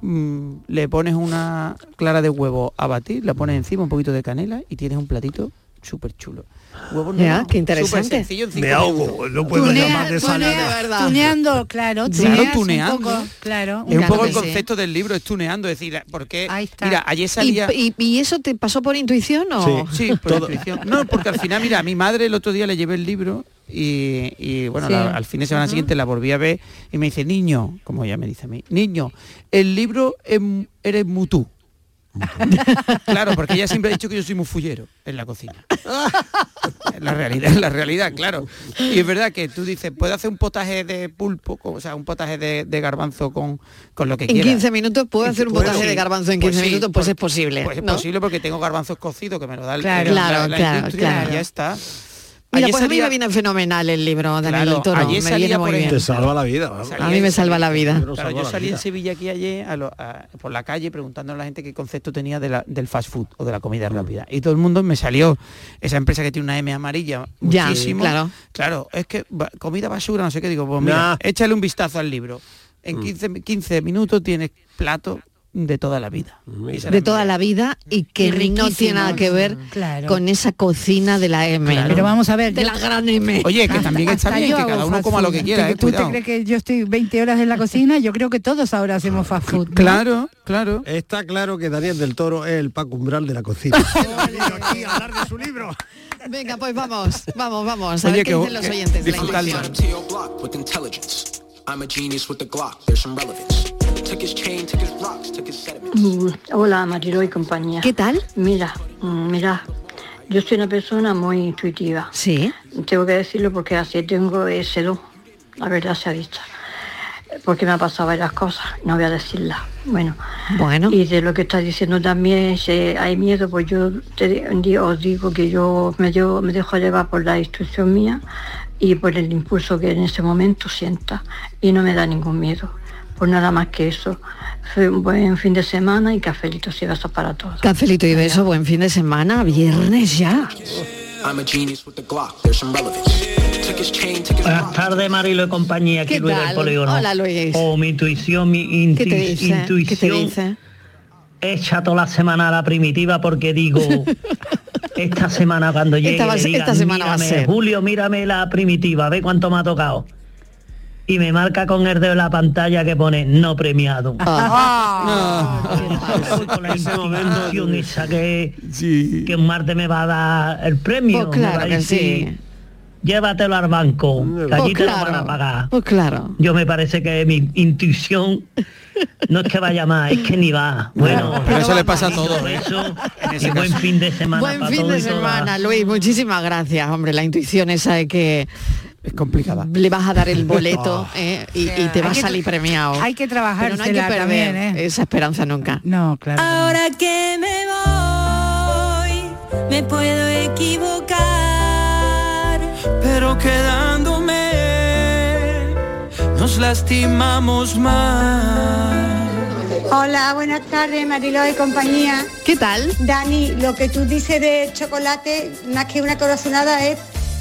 mm, le pones una clara de huevo a batir, la pones encima un poquito de canela y tienes un platito súper chulo. Huevos Ya, nevados, qué interesante. súper sencillo en cinco Me ahogo, no puedo Tunea- llamar de salida. tuneando, claro, Claro, un tuneando. poco, claro. Es un poco el sí. concepto del libro, es tuneando, es decir, porque Ahí está. mira, ayer ¿Y, salía y- y eso te pasó por intuición o...? Sí, por intuición. No, porque al final, mira, a mi madre el otro día le llevé el libro y, y, bueno, Sí. la- al fin de semana siguiente la volví a ver y me dice, niño, como ella me dice a mí, niño, el libro es, eres mutú. [laughs] claro, porque ella siempre ha dicho que yo soy muy fullero en la cocina. La realidad, es la realidad, claro. Y es verdad que tú dices, puedo hacer un potaje de pulpo, o sea, un potaje de, de garbanzo con, con lo que En quiera. 15 minutos puedo hacer un Pues potaje de garbanzo en pues 15 sí, minutos, pues es posible. Pues es ¿no? posible porque tengo garbanzos cocidos que me lo da el, Claro. el- Claro, la, claro, industria y claro. ya está. Mira, Ayer pues a mí me viene fenomenal el libro, Claro, del Toro. ayer Me viene muy bien. Te salva la vida. A mí me salva la vida. Claro, yo salí en Sevilla aquí ayer a lo- a- por la calle preguntando a la gente qué concepto tenía de la- del fast food o de la comida Mm. rápida. Y todo el mundo me salió esa empresa que tiene una M amarilla Ya, muchísimo. claro. Claro, es que comida basura, no sé qué digo, pues mira, Nah. échale un vistazo al libro. En Mm. 15, 15 minutos tienes plato de toda la vida. De toda la vida y que Y no tiene nada que ver Claro. con esa cocina de la M. Claro. ¿no? Pero vamos a ver, de yo- la gran M. Oye, que también está Hasta bien, que cada uno fast coma lo que quiera, ¿Tú- eh, ¿Tú te crees que yo estoy 20 horas en la cocina? Yo creo que todos ahora hacemos fast food. ¿no? Claro, claro. Está claro que Daniel del Toro es el Paco Umbral de la cocina. [laughs] Ha venido aquí a hablar de su libro. Venga, pues vamos, vamos, vamos. A Oye, ver qué dicen los oyentes de la Hola, Marilo y compañía. ¿Qué tal? Mira, mm, mira, yo soy una persona muy intuitiva. Sí. Tengo que decirlo porque así tengo ese don, la verdad sea dicha. Porque me ha pasado varias cosas, no voy a decirlas. Bueno, Bueno. y de lo que estás diciendo también, si hay miedo, pues yo te os digo que yo me, llevo- me dejo llevar por la instrucción mía y por el impulso que en ese momento sienta y no me da ningún miedo. Pues nada más que eso. Fue un buen fin de semana y cafelitos y besos para todos. Cafelito y beso, buen fin de semana, viernes ya. Buenas tardes, Marilo y compañía, aquí ¿Qué Luis tal? del Polígono. Hola, Luis. O mi intuición, mi ¿Qué te intu- dice? ¿Qué te intuición dice? echa toda la semana a la primitiva porque digo, [laughs] esta semana cuando llegue Esta va digan, esta semana va a "Mírame, ser". Julio, mírame la primitiva, ve cuánto me ha tocado. Y me marca con el dedo en la pantalla que pone no premiado. Ah. Con la intuición esa que, que un martes me va a dar el premio. Pues claro que sí. Llévatelo al banco, que allí Pues te lo van a claro. pagar. Pues claro. Yo me parece que mi intuición no es que vaya más, es que ni va. Bueno, Pero eso le pasa a todos, Por ¿eh? eso, y buen fin de semana Buen para fin todos de y todas. semana, Luis. Muchísimas gracias, hombre. La intuición esa de que Es complicada. le vas a dar el [laughs] boleto eh, y, y te va a salir premiado. Hay que Pero trabajar no hay que perder también, ¿eh? esa esperanza nunca. No, claro. Ahora que me voy, me puedo equivocar. Pero quedándome nos lastimamos más. Hola, buenas tardes, Mariló y compañía. ¿Qué tal? Dani, lo que tú dices de chocolate, más que una corazonada, es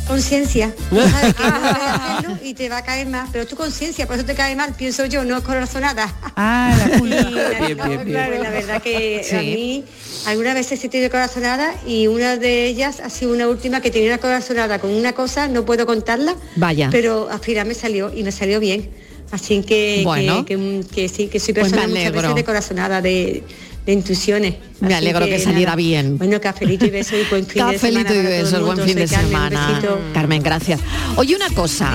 conciencia. [laughs] No hacerlo y te va a caer más, pero tu conciencia, por eso te cae mal, pienso yo, no es corazonada. Ah, la culpa. Mariló, bien, bien. claro, la verdad que Sí. a mí algunas veces he tenido corazonada y una de ellas ha sido una última que tenía una corazonada con una cosa, no puedo contarla, Vaya. pero al final me salió y me salió bien. Así que, Bueno. que, que- que sí, que soy Pues persona muchas alegro. veces de corazonada, de, de intuiciones. Me Así alegro que, saliera nada. bien. Bueno, cafelito y beso y buen fin de [laughs] semana. Cafelito y besos, buen fin de Carmen, semana. Carmen, gracias. Oye, una cosa.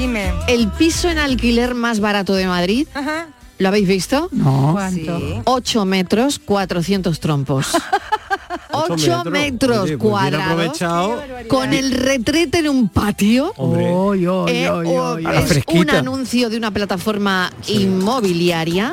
El piso en alquiler más barato de Madrid, ¿lo habéis visto? No. ¿Cuánto? 8 metros, 400 trompos. [laughs] 8 metros, Oye, pues bien cuadrados. aprovechado. Con el retrete en un patio. Oy, oy, Eh, oy, o- oy, A la es un anuncio de una plataforma inmobiliaria.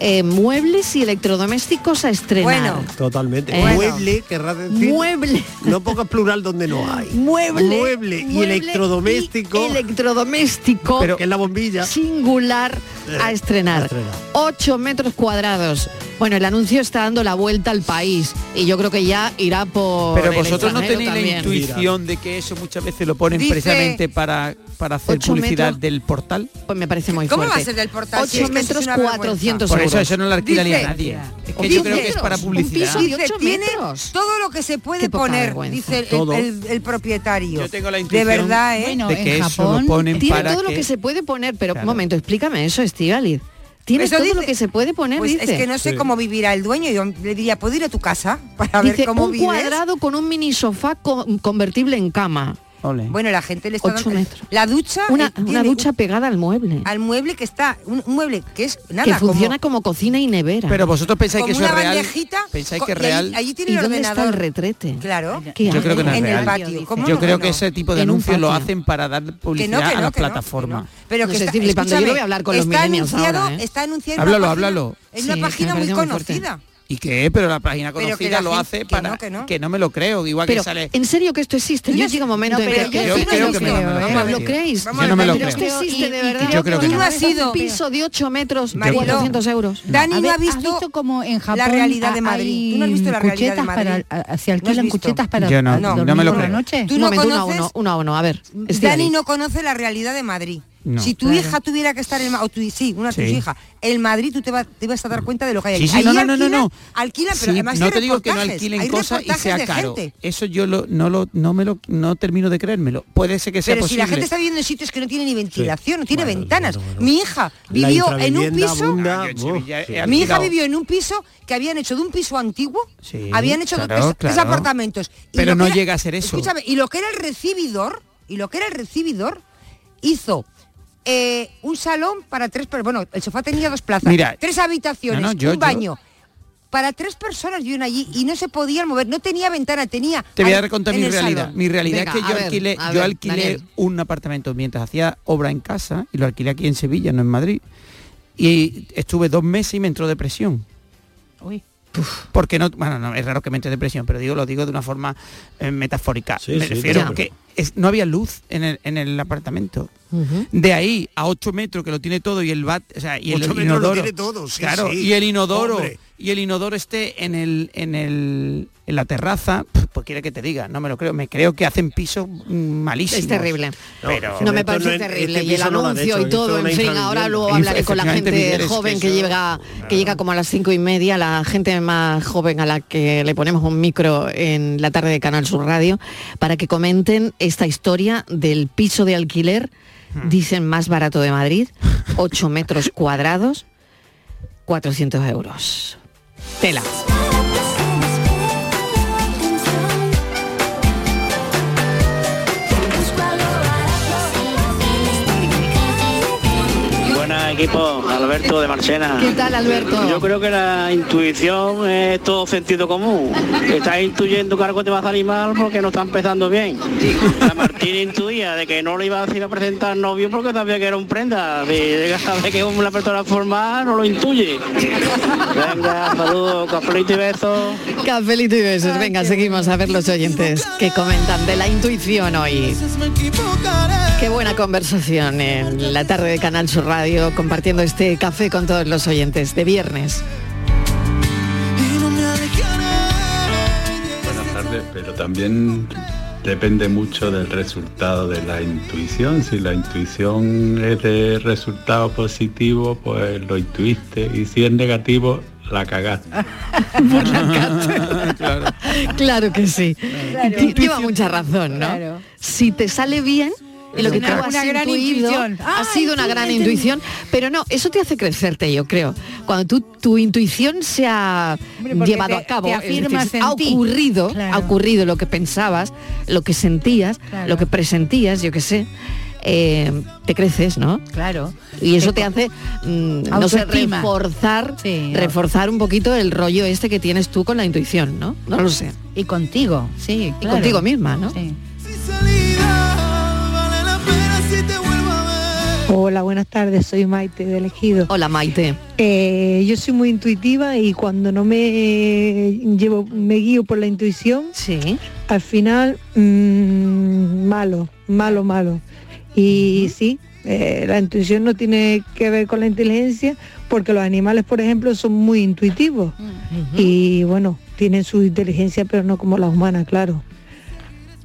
Eh, muebles y electrodomésticos a estrenar. Bueno, Totalmente. Eh, Mueble, querrás decir. Mueble. No pongas plural donde no hay. Mueble, Mueble y mueble electrodoméstico. y electrodoméstico Pero que es la bombilla. singular a estrenar. a estrenar. 8 metros cuadrados. Bueno, el anuncio está dando la vuelta al país y yo creo que ya irá por. Pero el vosotros no tenéis la intuición de que eso muchas veces lo ponen Dice- precisamente para, para hacer publicidad metros. del portal. Pues me parece muy ¿Cómo fuerte. va a ser del portal? 8 Si es que eso es metros una vergüenza. 400 Por euros. Eso eso no lo alquilaría Dice- a nadie. Es que Dice- yo creo que es para un publicidad. piso de Dice, ocho tiene metros. todo lo que se puede poner, vergüenza. dice el, Todo. el- el propietario. Yo tengo la de intuición verdad, ¿eh? Bueno, de en que eso Japón lo ponen Tiene para todo lo que, se puede poner, pero Claro. un momento, explícame eso, Estivaliz. Tiene Eso todo lo que se puede poner, Pues dice. es que no sé Sí. cómo vivirá el dueño. Yo le diría, ¿puedo ir a tu casa para Dice ver cómo un vives? cuadrado con un mini sofá co- convertible en cama. Ole. Bueno, la gente le está Ocho dando... metros. La ducha... Una, eh, una ducha pegada al mueble. al mueble que está... Un, un mueble que es nada, que funciona como, como, cocina y nevera. Pero vosotros pensáis que eso es una real. Pensáis que es y allí- real. Allí, tiene ¿Y el dónde está el retrete? Claro. ¿Qué Yo creo que no es en el real. patio. ¿Cómo Yo no? creo No. que ese tipo de anuncios lo hacen para dar Que publicidad no, que a no, la que no, plataforma. que no. Pero No que sé, está. Yo voy a hablar con los está millennials ahora, ¿eh? Está anunciado Háblalo, háblalo. En Sí, una página muy conocida. ¿Y qué? Pero la página que conocida la lo gente- hace que para no, que no. que no me lo creo. Igual Pero, que sale. en serio que esto existe. Yo llega un momento No, en pero que yo Yo sí me creo lo que me creo, lo- me lo ¿Lo creo. creéis? Yo no me lo Pero creo. esto existe de verdad. Yo creo que Tú no no. has sido... Un piso de 8 metros, Mariló, 400 euros. Dani no ha ¿has visto, como en Japón la realidad de ha- Madrid. ¿Tú no has visto la realidad de cuchetas Madrid? cuchetas para Yo no, me lo creo. Tú un no momento, uno a conoces- uno, a uno. A ver, Dani no conoce la realidad de Madrid. No. si tu Claro. hija tuviera que estar en o tu, sí, una de tus Sí. hijas, en Madrid tú te, vas- te vas a dar cuenta de lo que hay Sí, allí. sí, no, no, no, no, alquilan- no. Alquilan, pero Sí, además no hay te digo que no alquilen hay cosas y sea de caro. gente. Eso yo lo, no lo no me lo no termino de creérmelo. Puede ser que sea Pero si posible. la gente está viviendo en sitios que no tienen ni ventilación, no tiene Bueno, ventanas. bueno, bueno. Mi hija vivió en un piso. abunda, Ah, he. Mi hija vivió en un piso que habían hecho de un piso antiguo, Sí, habían hecho claro, tres, tres claro. apartamentos. Y Pero no era- llega a ser eso. Escúchame, y lo que era el recibidor, y lo que era el recibidor, hizo eh, un salón para tres personas. Bueno, el sofá tenía dos plazas, Mira, tres habitaciones, no, no, yo- un yo- baño. Para tres personas vivían allí y no se podían mover, no tenía ventana, tenía. Te voy a contar mi realidad. salón. Mi realidad Venga, es que yo ver, alquilé, yo ver, alquilé Daniel. un apartamento mientras hacía obra en casa y lo alquilé aquí en Sevilla, no en Madrid. Y estuve dos meses y me entró depresión. Uy. Porque no, bueno, no, es raro que me entre depresión, pero digo, lo digo de una forma eh, metafórica. Sí, me sí, refiero claro. a que es- no había luz en el, en el apartamento. De ahí a 8 metros que lo tiene todo y el bat, o sea, y el lo inodoro. tiene todo, sí, claro, sí. y el inodoro Hombre. y el inodoro esté en el en el en la terraza, pues quiere que te diga, no me lo creo, me creo que hacen pisos malísimos. Es terrible. Pero No me Esto parece no terrible. este y el anuncio hecho, y todo, en fin, ahora luego hablaré con la gente Miguel, es joven que llega, que llega como a las cinco y media, la gente más joven a la que le ponemos un micro en la tarde de Canal Sur Radio, para que comenten esta historia del piso de alquiler, Hmm. dicen más barato de Madrid, 8 metros cuadrados, 400 euros. Tela. Equipo, Alberto de Marchena. ¿Qué tal, Alberto? Yo creo que la intuición es todo sentido común. Estás intuyendo que algo te va a salir mal porque no está empezando bien. La Martín intuía de que no le iba a, iba a presentar novio porque sabía que era un prenda. Si saber que es una persona formal, no lo intuye. Venga, saludos, cafelito y besos. Cafelito y besos. Venga, seguimos a ver los oyentes que comentan de la intuición hoy. Qué buena conversación en la tarde de Canal Sur Radio, compartiendo este café con todos los oyentes de viernes. Buenas tardes, pero también depende mucho del resultado de la intuición. Si la intuición es de resultado positivo, pues lo intuiste. Y si es negativo, la cagaste. [laughs] [laughs] Claro que sí. Claro. Lleva mucha razón, ¿no? Claro. Si te sale bien, Y lo que Una- tú has una gran intuido intuición. ha sido una gran entendí. intuición, pero no, eso te hace crecerte, yo creo. Cuando tú, tu intuición se ha Hombre, llevado te- a cabo, decir, ha ocurrido, Claro. ha ocurrido lo que pensabas, lo que sentías, Claro. lo que presentías, yo qué sé. eh, te creces, ¿no? Claro. Y eso Te hace, mm, no sé, reforzar, Sí, reforzar un poquito el rollo este que tienes tú con la intuición, ¿no? No lo sé. Y contigo, sí, Y contigo misma, ¿no? Sí. Hola, buenas tardes, soy Maite de Elegido. Hola Maite. Eh, yo soy muy intuitiva y cuando no me llevo, me guío por la intuición, sí. al final mm, malo, malo, malo. Y sí, eh, la intuición no tiene que ver con la inteligencia porque los animales, por ejemplo, son muy intuitivos y bueno, tienen su inteligencia, pero no como la humana, claro.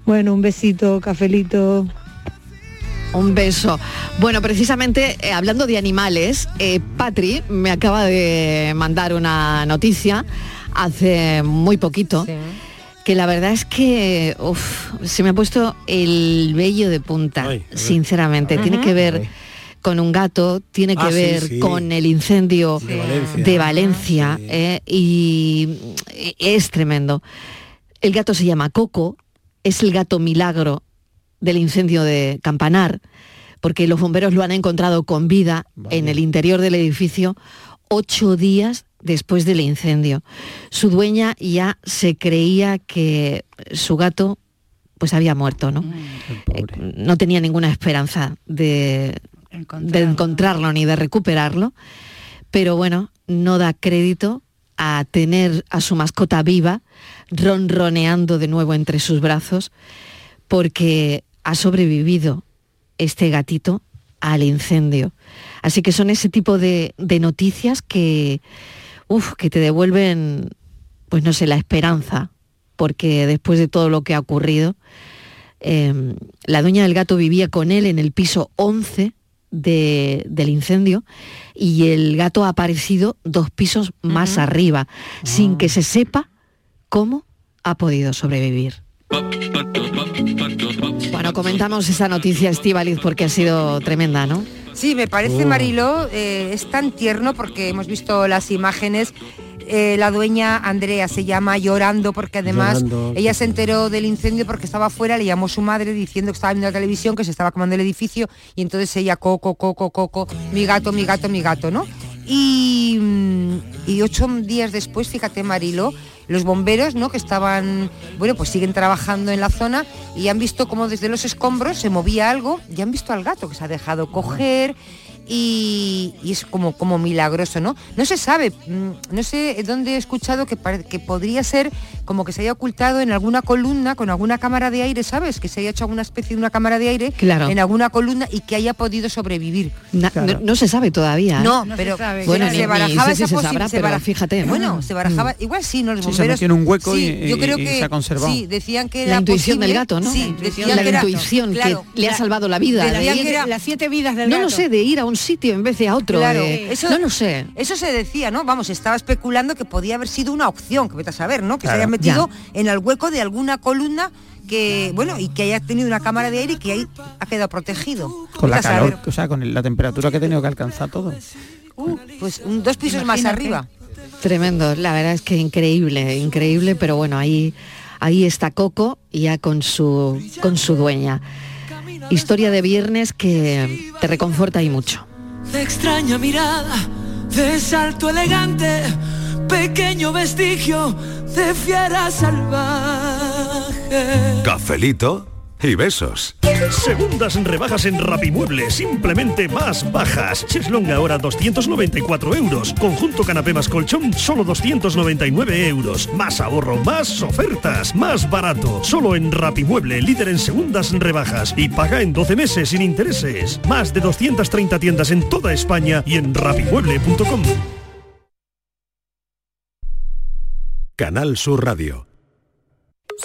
Bueno, un besito, cafelito. Un beso. Bueno, precisamente eh, hablando de animales, eh, Patri me acaba de mandar una noticia hace muy poquito, que la verdad es que uf, se me ha puesto el vello de punta, sinceramente. Tiene que ver con un gato, tiene que Ah, sí, ver sí. con el incendio De Valencia. de Valencia, eh, y es tremendo. El gato se llama Coco, es el gato milagro del incendio de Campanar, porque los bomberos lo han encontrado con vida en el interior del edificio ocho días después del incendio. Su dueña ya se creía que su gato pues había muerto, ¿no? Eh, no tenía ninguna esperanza de, de encontrarlo ni de recuperarlo, pero bueno, no da crédito a tener a su mascota viva, ronroneando de nuevo entre sus brazos, porque ha sobrevivido este gatito al incendio. Así que son ese tipo de, de noticias que, uf, que te devuelven, pues no sé, la esperanza, porque después de todo lo que ha ocurrido, eh, la dueña del gato vivía con él en el piso 11 de- del incendio y el gato ha aparecido dos pisos más arriba, sin que se sepa cómo ha podido sobrevivir. Bueno, comentamos esa noticia, Estivaliz, porque ha sido tremenda, ¿no? Sí, me parece, Oh. Mariló, eh, es tan tierno porque hemos visto las imágenes. eh, la dueña Andrea se llama llorando porque además Llorando, ella se enteró del incendio porque estaba afuera, le llamó su madre diciendo que estaba viendo la televisión, que se estaba quemando el edificio y entonces ella, coco, coco, coco, mi gato, mi gato, mi gato, ¿no? Y, mm, y ocho días después, fíjate Mariló, los bomberos, ¿no? Que estaban, bueno, pues siguen trabajando en la zona y han visto como desde los escombros se movía algo y han visto al gato que se ha dejado coger y, y es como, como milagroso, ¿no? No se sabe, mm, no sé dónde he escuchado que, que podría ser como que se haya ocultado en alguna columna con alguna cámara de aire, ¿sabes? Que se haya hecho alguna especie de una cámara de aire Claro. en alguna columna y que haya podido sobrevivir. Na- no, no se sabe todavía. ¿eh? No, pero Bueno, se, ni- se ni barajaba esa se sabrá, se pero bara- fíjate. Bueno, se barajaba, Mm. igual sí, ¿no? Los Sí, se bomberos. en un hueco sí, y- yo creo y que se ha conservado. Sí, decían que La era intuición del gato, ¿no? Sí, La decían que era- intuición claro, que le ha la- salvado la vida. de de que Las siete vidas del no gato. lo sé, de ir a un sitio en vez de a otro. Claro, de- eso, no lo sé. Eso se decía, ¿no? Vamos, estaba especulando que podía haber sido una opción, que vete a saber, ¿no? Que Claro. se haya metido en el hueco de alguna columna que, bueno, y que haya tenido una cámara de aire y que ahí ha quedado protegido. Con la a saber. calor, o sea, con la temperatura que ha tenido que alcanzar todo. Uh, pues un- dos pisos más arriba. Tremendo, la verdad es que increíble, increíble, pero bueno, ahí, ahí está Coco ya con su, con su dueña. Historia de viernes que te reconforta y mucho. de extraña mirada, de salto elegante, pequeño vestigio de fiera salvaje. Cafelito y besos. Segundas rebajas en Rapimueble, simplemente más bajas. Cheslong ahora 294 euros. Conjunto canapé más colchón, solo 299 euros. Más ahorro, más ofertas, más barato. Solo en Rapimueble, líder en segundas rebajas. Y paga en 12 meses sin intereses. Más de 230 tiendas en toda España y en rapimueble.com. Canal Sur Radio.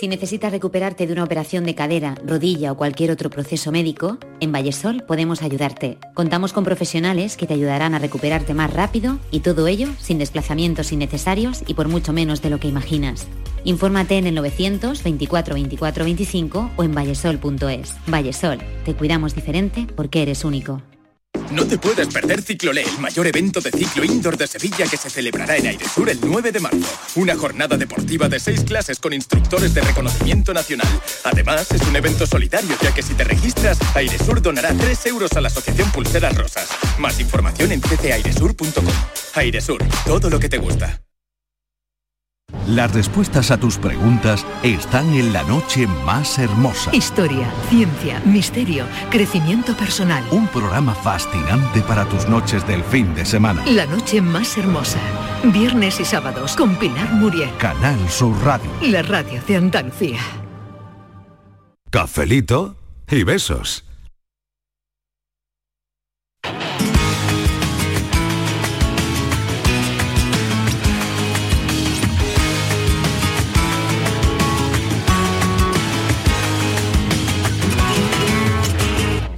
Si necesitas recuperarte de una operación de cadera, rodilla o cualquier otro proceso médico, en Vallesol podemos ayudarte. Contamos con profesionales que te ayudarán a recuperarte más rápido y todo ello sin desplazamientos innecesarios y por mucho menos de lo que imaginas. Infórmate en el 900 24 24 25 o en vallesol.es. Vallesol, te cuidamos diferente porque eres único. No te puedes perder Ciclolé, el mayor evento de ciclo indoor de Sevilla que se celebrará en Airesur el 9 de marzo. Una jornada deportiva de seis clases con instructores de reconocimiento nacional. Además, es un evento solidario, ya que si te registras, Airesur donará 3 euros a la Asociación Pulseras Rosas. Más información en ccairesur.com. Airesur, todo lo que te gusta. Las respuestas a tus preguntas están en la noche más hermosa. Historia, ciencia, misterio, crecimiento personal. Un programa fascinante para tus noches del fin de semana. La noche más hermosa. Viernes y sábados con Pilar Muriel. Canal Sur Radio. La radio de Andalucía. Cafelito y besos.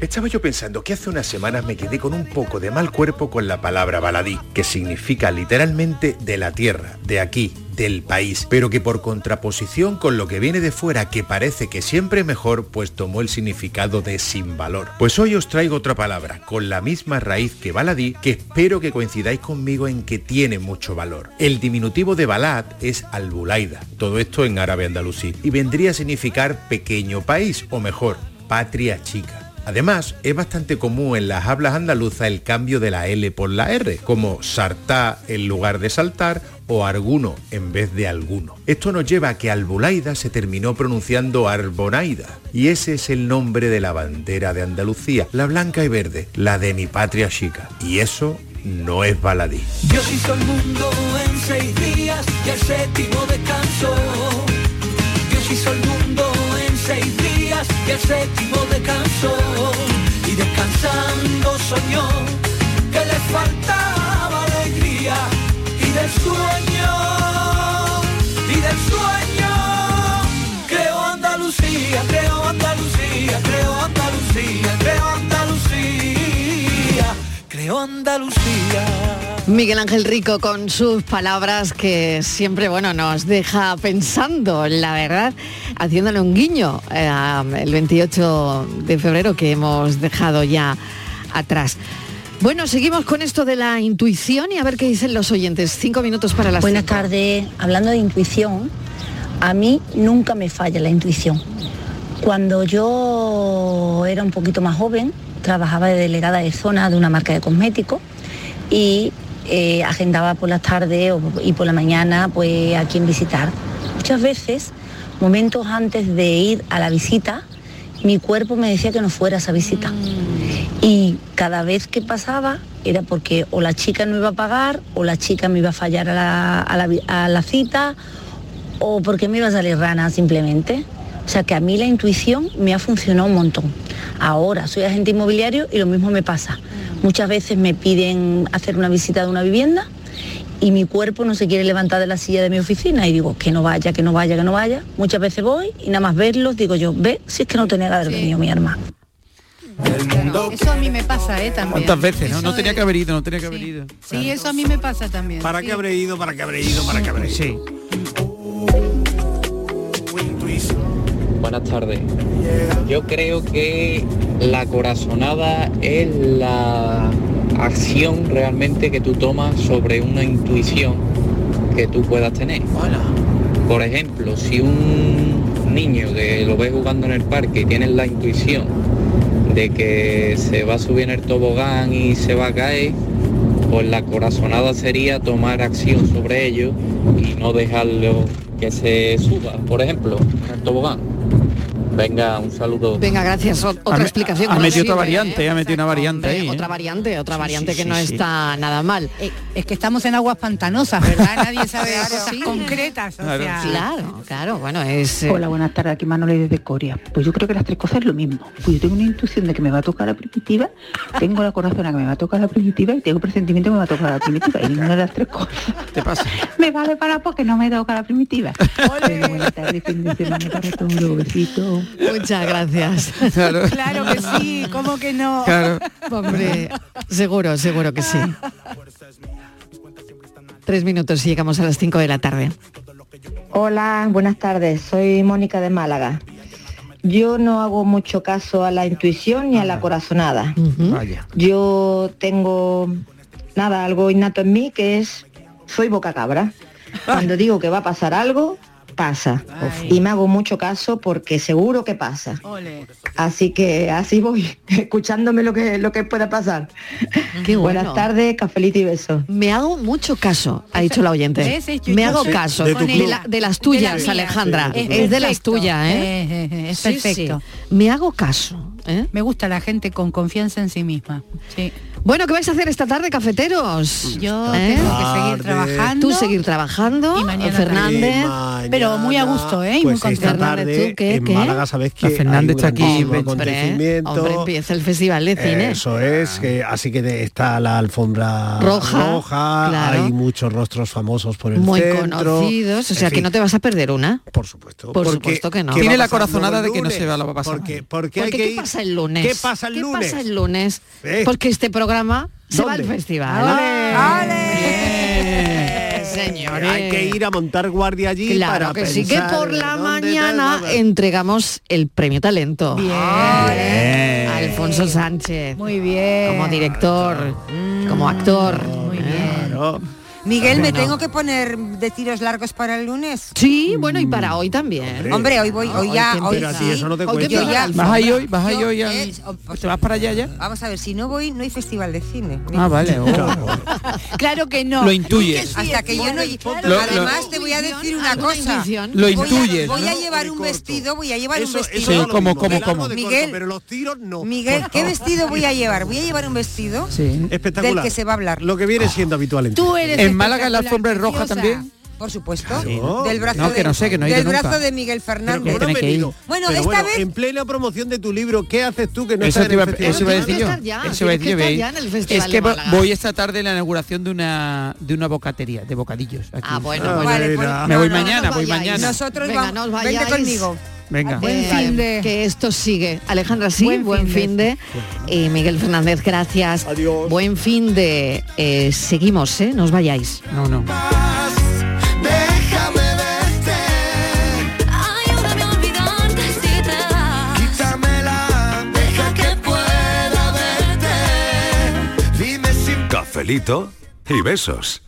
Estaba yo pensando que hace unas semanas me quedé con un poco de mal cuerpo con la palabra baladí, que significa literalmente de la tierra, de aquí, del país, pero que por contraposición con lo que viene de fuera, que parece que siempre mejor, pues tomó el significado de sin valor. Pues hoy os traigo otra palabra, con la misma raíz que baladí, que espero que coincidáis conmigo en que tiene mucho valor. El diminutivo de balad es albulaida, todo esto en árabe andalusí, y vendría a significar pequeño país, o mejor, patria chica. Además, es bastante común en las hablas andaluzas el cambio de la L por la R, como sartá en lugar de saltar o arguno en vez de alguno. Esto nos lleva a que Albulaida se terminó pronunciando Arbonaida, y ese es el nombre de la bandera de Andalucía, la blanca y verde, la de mi patria chica. Y eso no es baladí. Dios hizo el mundo en séptimo el mundo en seis días y el séptimo descansó. Y descansando soñó que le faltaba alegría y del sueño, y del sueño. Creo Andalucía, creo Andalucía, creo Andalucía, creo Andalucía, creo Andalucía. Miguel Ángel Rico con sus palabras que siempre bueno nos deja pensando, la verdad, haciéndole un guiño eh, el 28 de febrero que hemos dejado ya atrás. Bueno, seguimos con esto de la intuición y a ver qué dicen los oyentes. Cinco minutos para las Buenas cinco. tardes. Hablando de intuición, a mí nunca me falla la intuición. Cuando yo era un poquito más joven, trabajaba de delegada de zona de una marca de cosméticos y eh, agendaba por las tardes y por la mañana pues a quien visitar. Muchas veces, momentos antes de ir a la visita, mi cuerpo me decía que no fuera a esa visita. Y cada vez que pasaba era porque o la chica no iba a pagar, o la chica me iba a fallar a la, a la vi- a la cita, o porque me iba a salir rana simplemente. O sea que a mí la intuición me ha funcionado un montón. Ahora soy agente inmobiliario y lo mismo me pasa. Muchas veces me piden hacer una visita de una vivienda y mi cuerpo no se quiere levantar de la silla de mi oficina y digo que no vaya, que no vaya, que no vaya. Muchas veces voy y nada más verlos digo yo, ve, si es que no tenía que haber venido mi arma. Eso a mí me pasa, ¿eh? También. ¿Cuántas veces? No, Eso no tenía que haber ido, no tenía que haber ido. Sí, eso a mí me pasa también. ¿Para sí. qué habré ido? ¿Para qué habré ido? ¿Para qué habré ido? Sí. Buenas tardes. Yo creo que la corazonada es la acción realmente que tú tomas sobre una intuición que tú puedas tener. Por ejemplo, si un niño que lo ves jugando en el parque y tienes la intuición de que se va a subir en el tobogán y se va a caer, pues la corazonada sería tomar acción sobre ello y no dejarlo que se suba, por ejemplo, en el tobogán. Venga, un saludo. Venga, gracias. Otra Ha explicación. Ha metido otra ¿eh? variante, ha metido una variante ahí. ¿eh? Otra variante, otra variante que sí, no sí. está nada mal. Eh, es que estamos en aguas pantanosas, ¿verdad? [laughs] Nadie sabe cosas Sí. concretas. O Claro, sea, claro, claro, bueno, es... eh, Hola, buenas tardes, aquí Manoli desde Coria. Pues yo creo que las tres cosas es lo mismo. Pues yo tengo una intuición de que me va a tocar la primitiva, tengo la corazón que me va a tocar la primitiva y tengo presentimiento que me va a tocar la primitiva. Y ninguna de las tres cosas ¿Te pasa? [laughs] me vale para porque no me toca la primitiva. Venga, buenas tardes, fin de semana para todos. Besitos. Muchas gracias. Claro. Claro que sí, ¿cómo que no? Claro. Hombre, seguro, seguro que sí. Tres minutos y llegamos a las cinco de la tarde. Hola, buenas tardes. Soy Mónica de Málaga. Yo no hago mucho caso a la intuición ni a la corazonada. Vaya. Yo tengo nada, algo innato en mí que es soy boca cabra. [laughs] Cuando digo que va a pasar algo, pasa. Y me hago mucho caso porque seguro que pasa. Así que así voy, [laughs] escuchándome lo que lo que pueda pasar. Qué bueno. Buenas tardes, cafelito y besos. Me hago mucho caso, ha dicho la oyente. ¿Ves? Es yo- Me yo hago caso de tu de, club. la- de las tuyas. Alejandra. Es Es, de las tuyas, ¿eh? Eh, eh, eh, es Sí, perfecto. sí. Me hago caso. ¿Eh? Me gusta la gente con confianza en sí misma. Sí. Bueno, ¿qué vais a hacer esta tarde, cafeteros? Yo ¿Eh? tengo que seguir trabajando. Tú seguir trabajando, Y mañana Fernández. Pero muy a gusto, ¿eh? Y Pues muy esta contenta. tarde ¿tú qué, en qué? Málaga sabes que La Fernández está aquí, hombre, acontecimiento. Hombre, empieza el Festival de Cine. Eso es, que así que de- está la alfombra Roja, claro. hay muchos rostros famosos por el Muy centro. conocidos, o En sea que fin, no te vas a perder una. Por supuesto. Por Porque- supuesto que no. ¿qué Tiene la corazonada de que no se va a pasar. Porque, porque hay que ¿qué ir- pasa el lunes? ¿Qué pasa el ¿Qué lunes? pasa el lunes? ¿Eh? Porque este programa se va al ¿Dónde? festival. Bien, señores. Hay que ir a montar guardia allí Claro para que sí, que pensar por la dónde mañana entregamos el premio talento. Bien. Alfonso Sánchez. Muy bien. Como director, como actor. Muy bien. Claro. Miguel, ¿me tengo que poner de tiros largos para el lunes? Sí, bueno, y para hoy también. Hombre, hoy voy, hoy Hoy ya, hoy Pero a ti sí. eso no te Hoy que cuenta. Yo ya- ¿Vas ahí hoy? ¿Vas ahí hoy? oh, pues- ¿Te vas para allá ya? Vamos a ver, si no voy, no hay festival de cine. Ah, vale. oh. [laughs] Claro que no. Lo intuyes. Hasta que yo no... Lo- Además, te voy a decir una ¿Alguna cosa. Lo Voy a- intuyes, Voy a llevar un vestido, voy a llevar un Eso, vestido. Sí, como- como- como. Miguel, pero los tiros no. Miguel, ¿qué vestido voy a llevar? Voy a llevar un vestido Sí. Espectacular. del que se va a hablar. Lo que viene siendo habitual en Tú eres En Málaga la alfombra es roja también. Por supuesto. Claro. Del brazo No, de, que no sé, que no Del nunca. brazo de Miguel Fernández. ¿cómo no Tiene he que ir. venido? Bueno, Pero esta vez- en plena promoción de tu libro, ¿qué haces tú que no Eso estás en el festival? eso a decir que yo. Eso iba a decir yo. que Es que voy esta tarde en la inauguración de una de una bocatería, de bocadillos. aquí. Ah, bueno, Ah, bueno. Vale, pues- Me voy no, mañana, no voy mañana. Nosotros Venga, vamos. Vente conmigo. Venga. Buen Eh, fin de- que esto sigue. Alejandra, sí, buen, Buen fin fin de. Y Miguel Fernández, gracias. Adiós. Buen fin de. Eh, seguimos, ¿eh? No os vayáis. No, no. Cafelito y besos.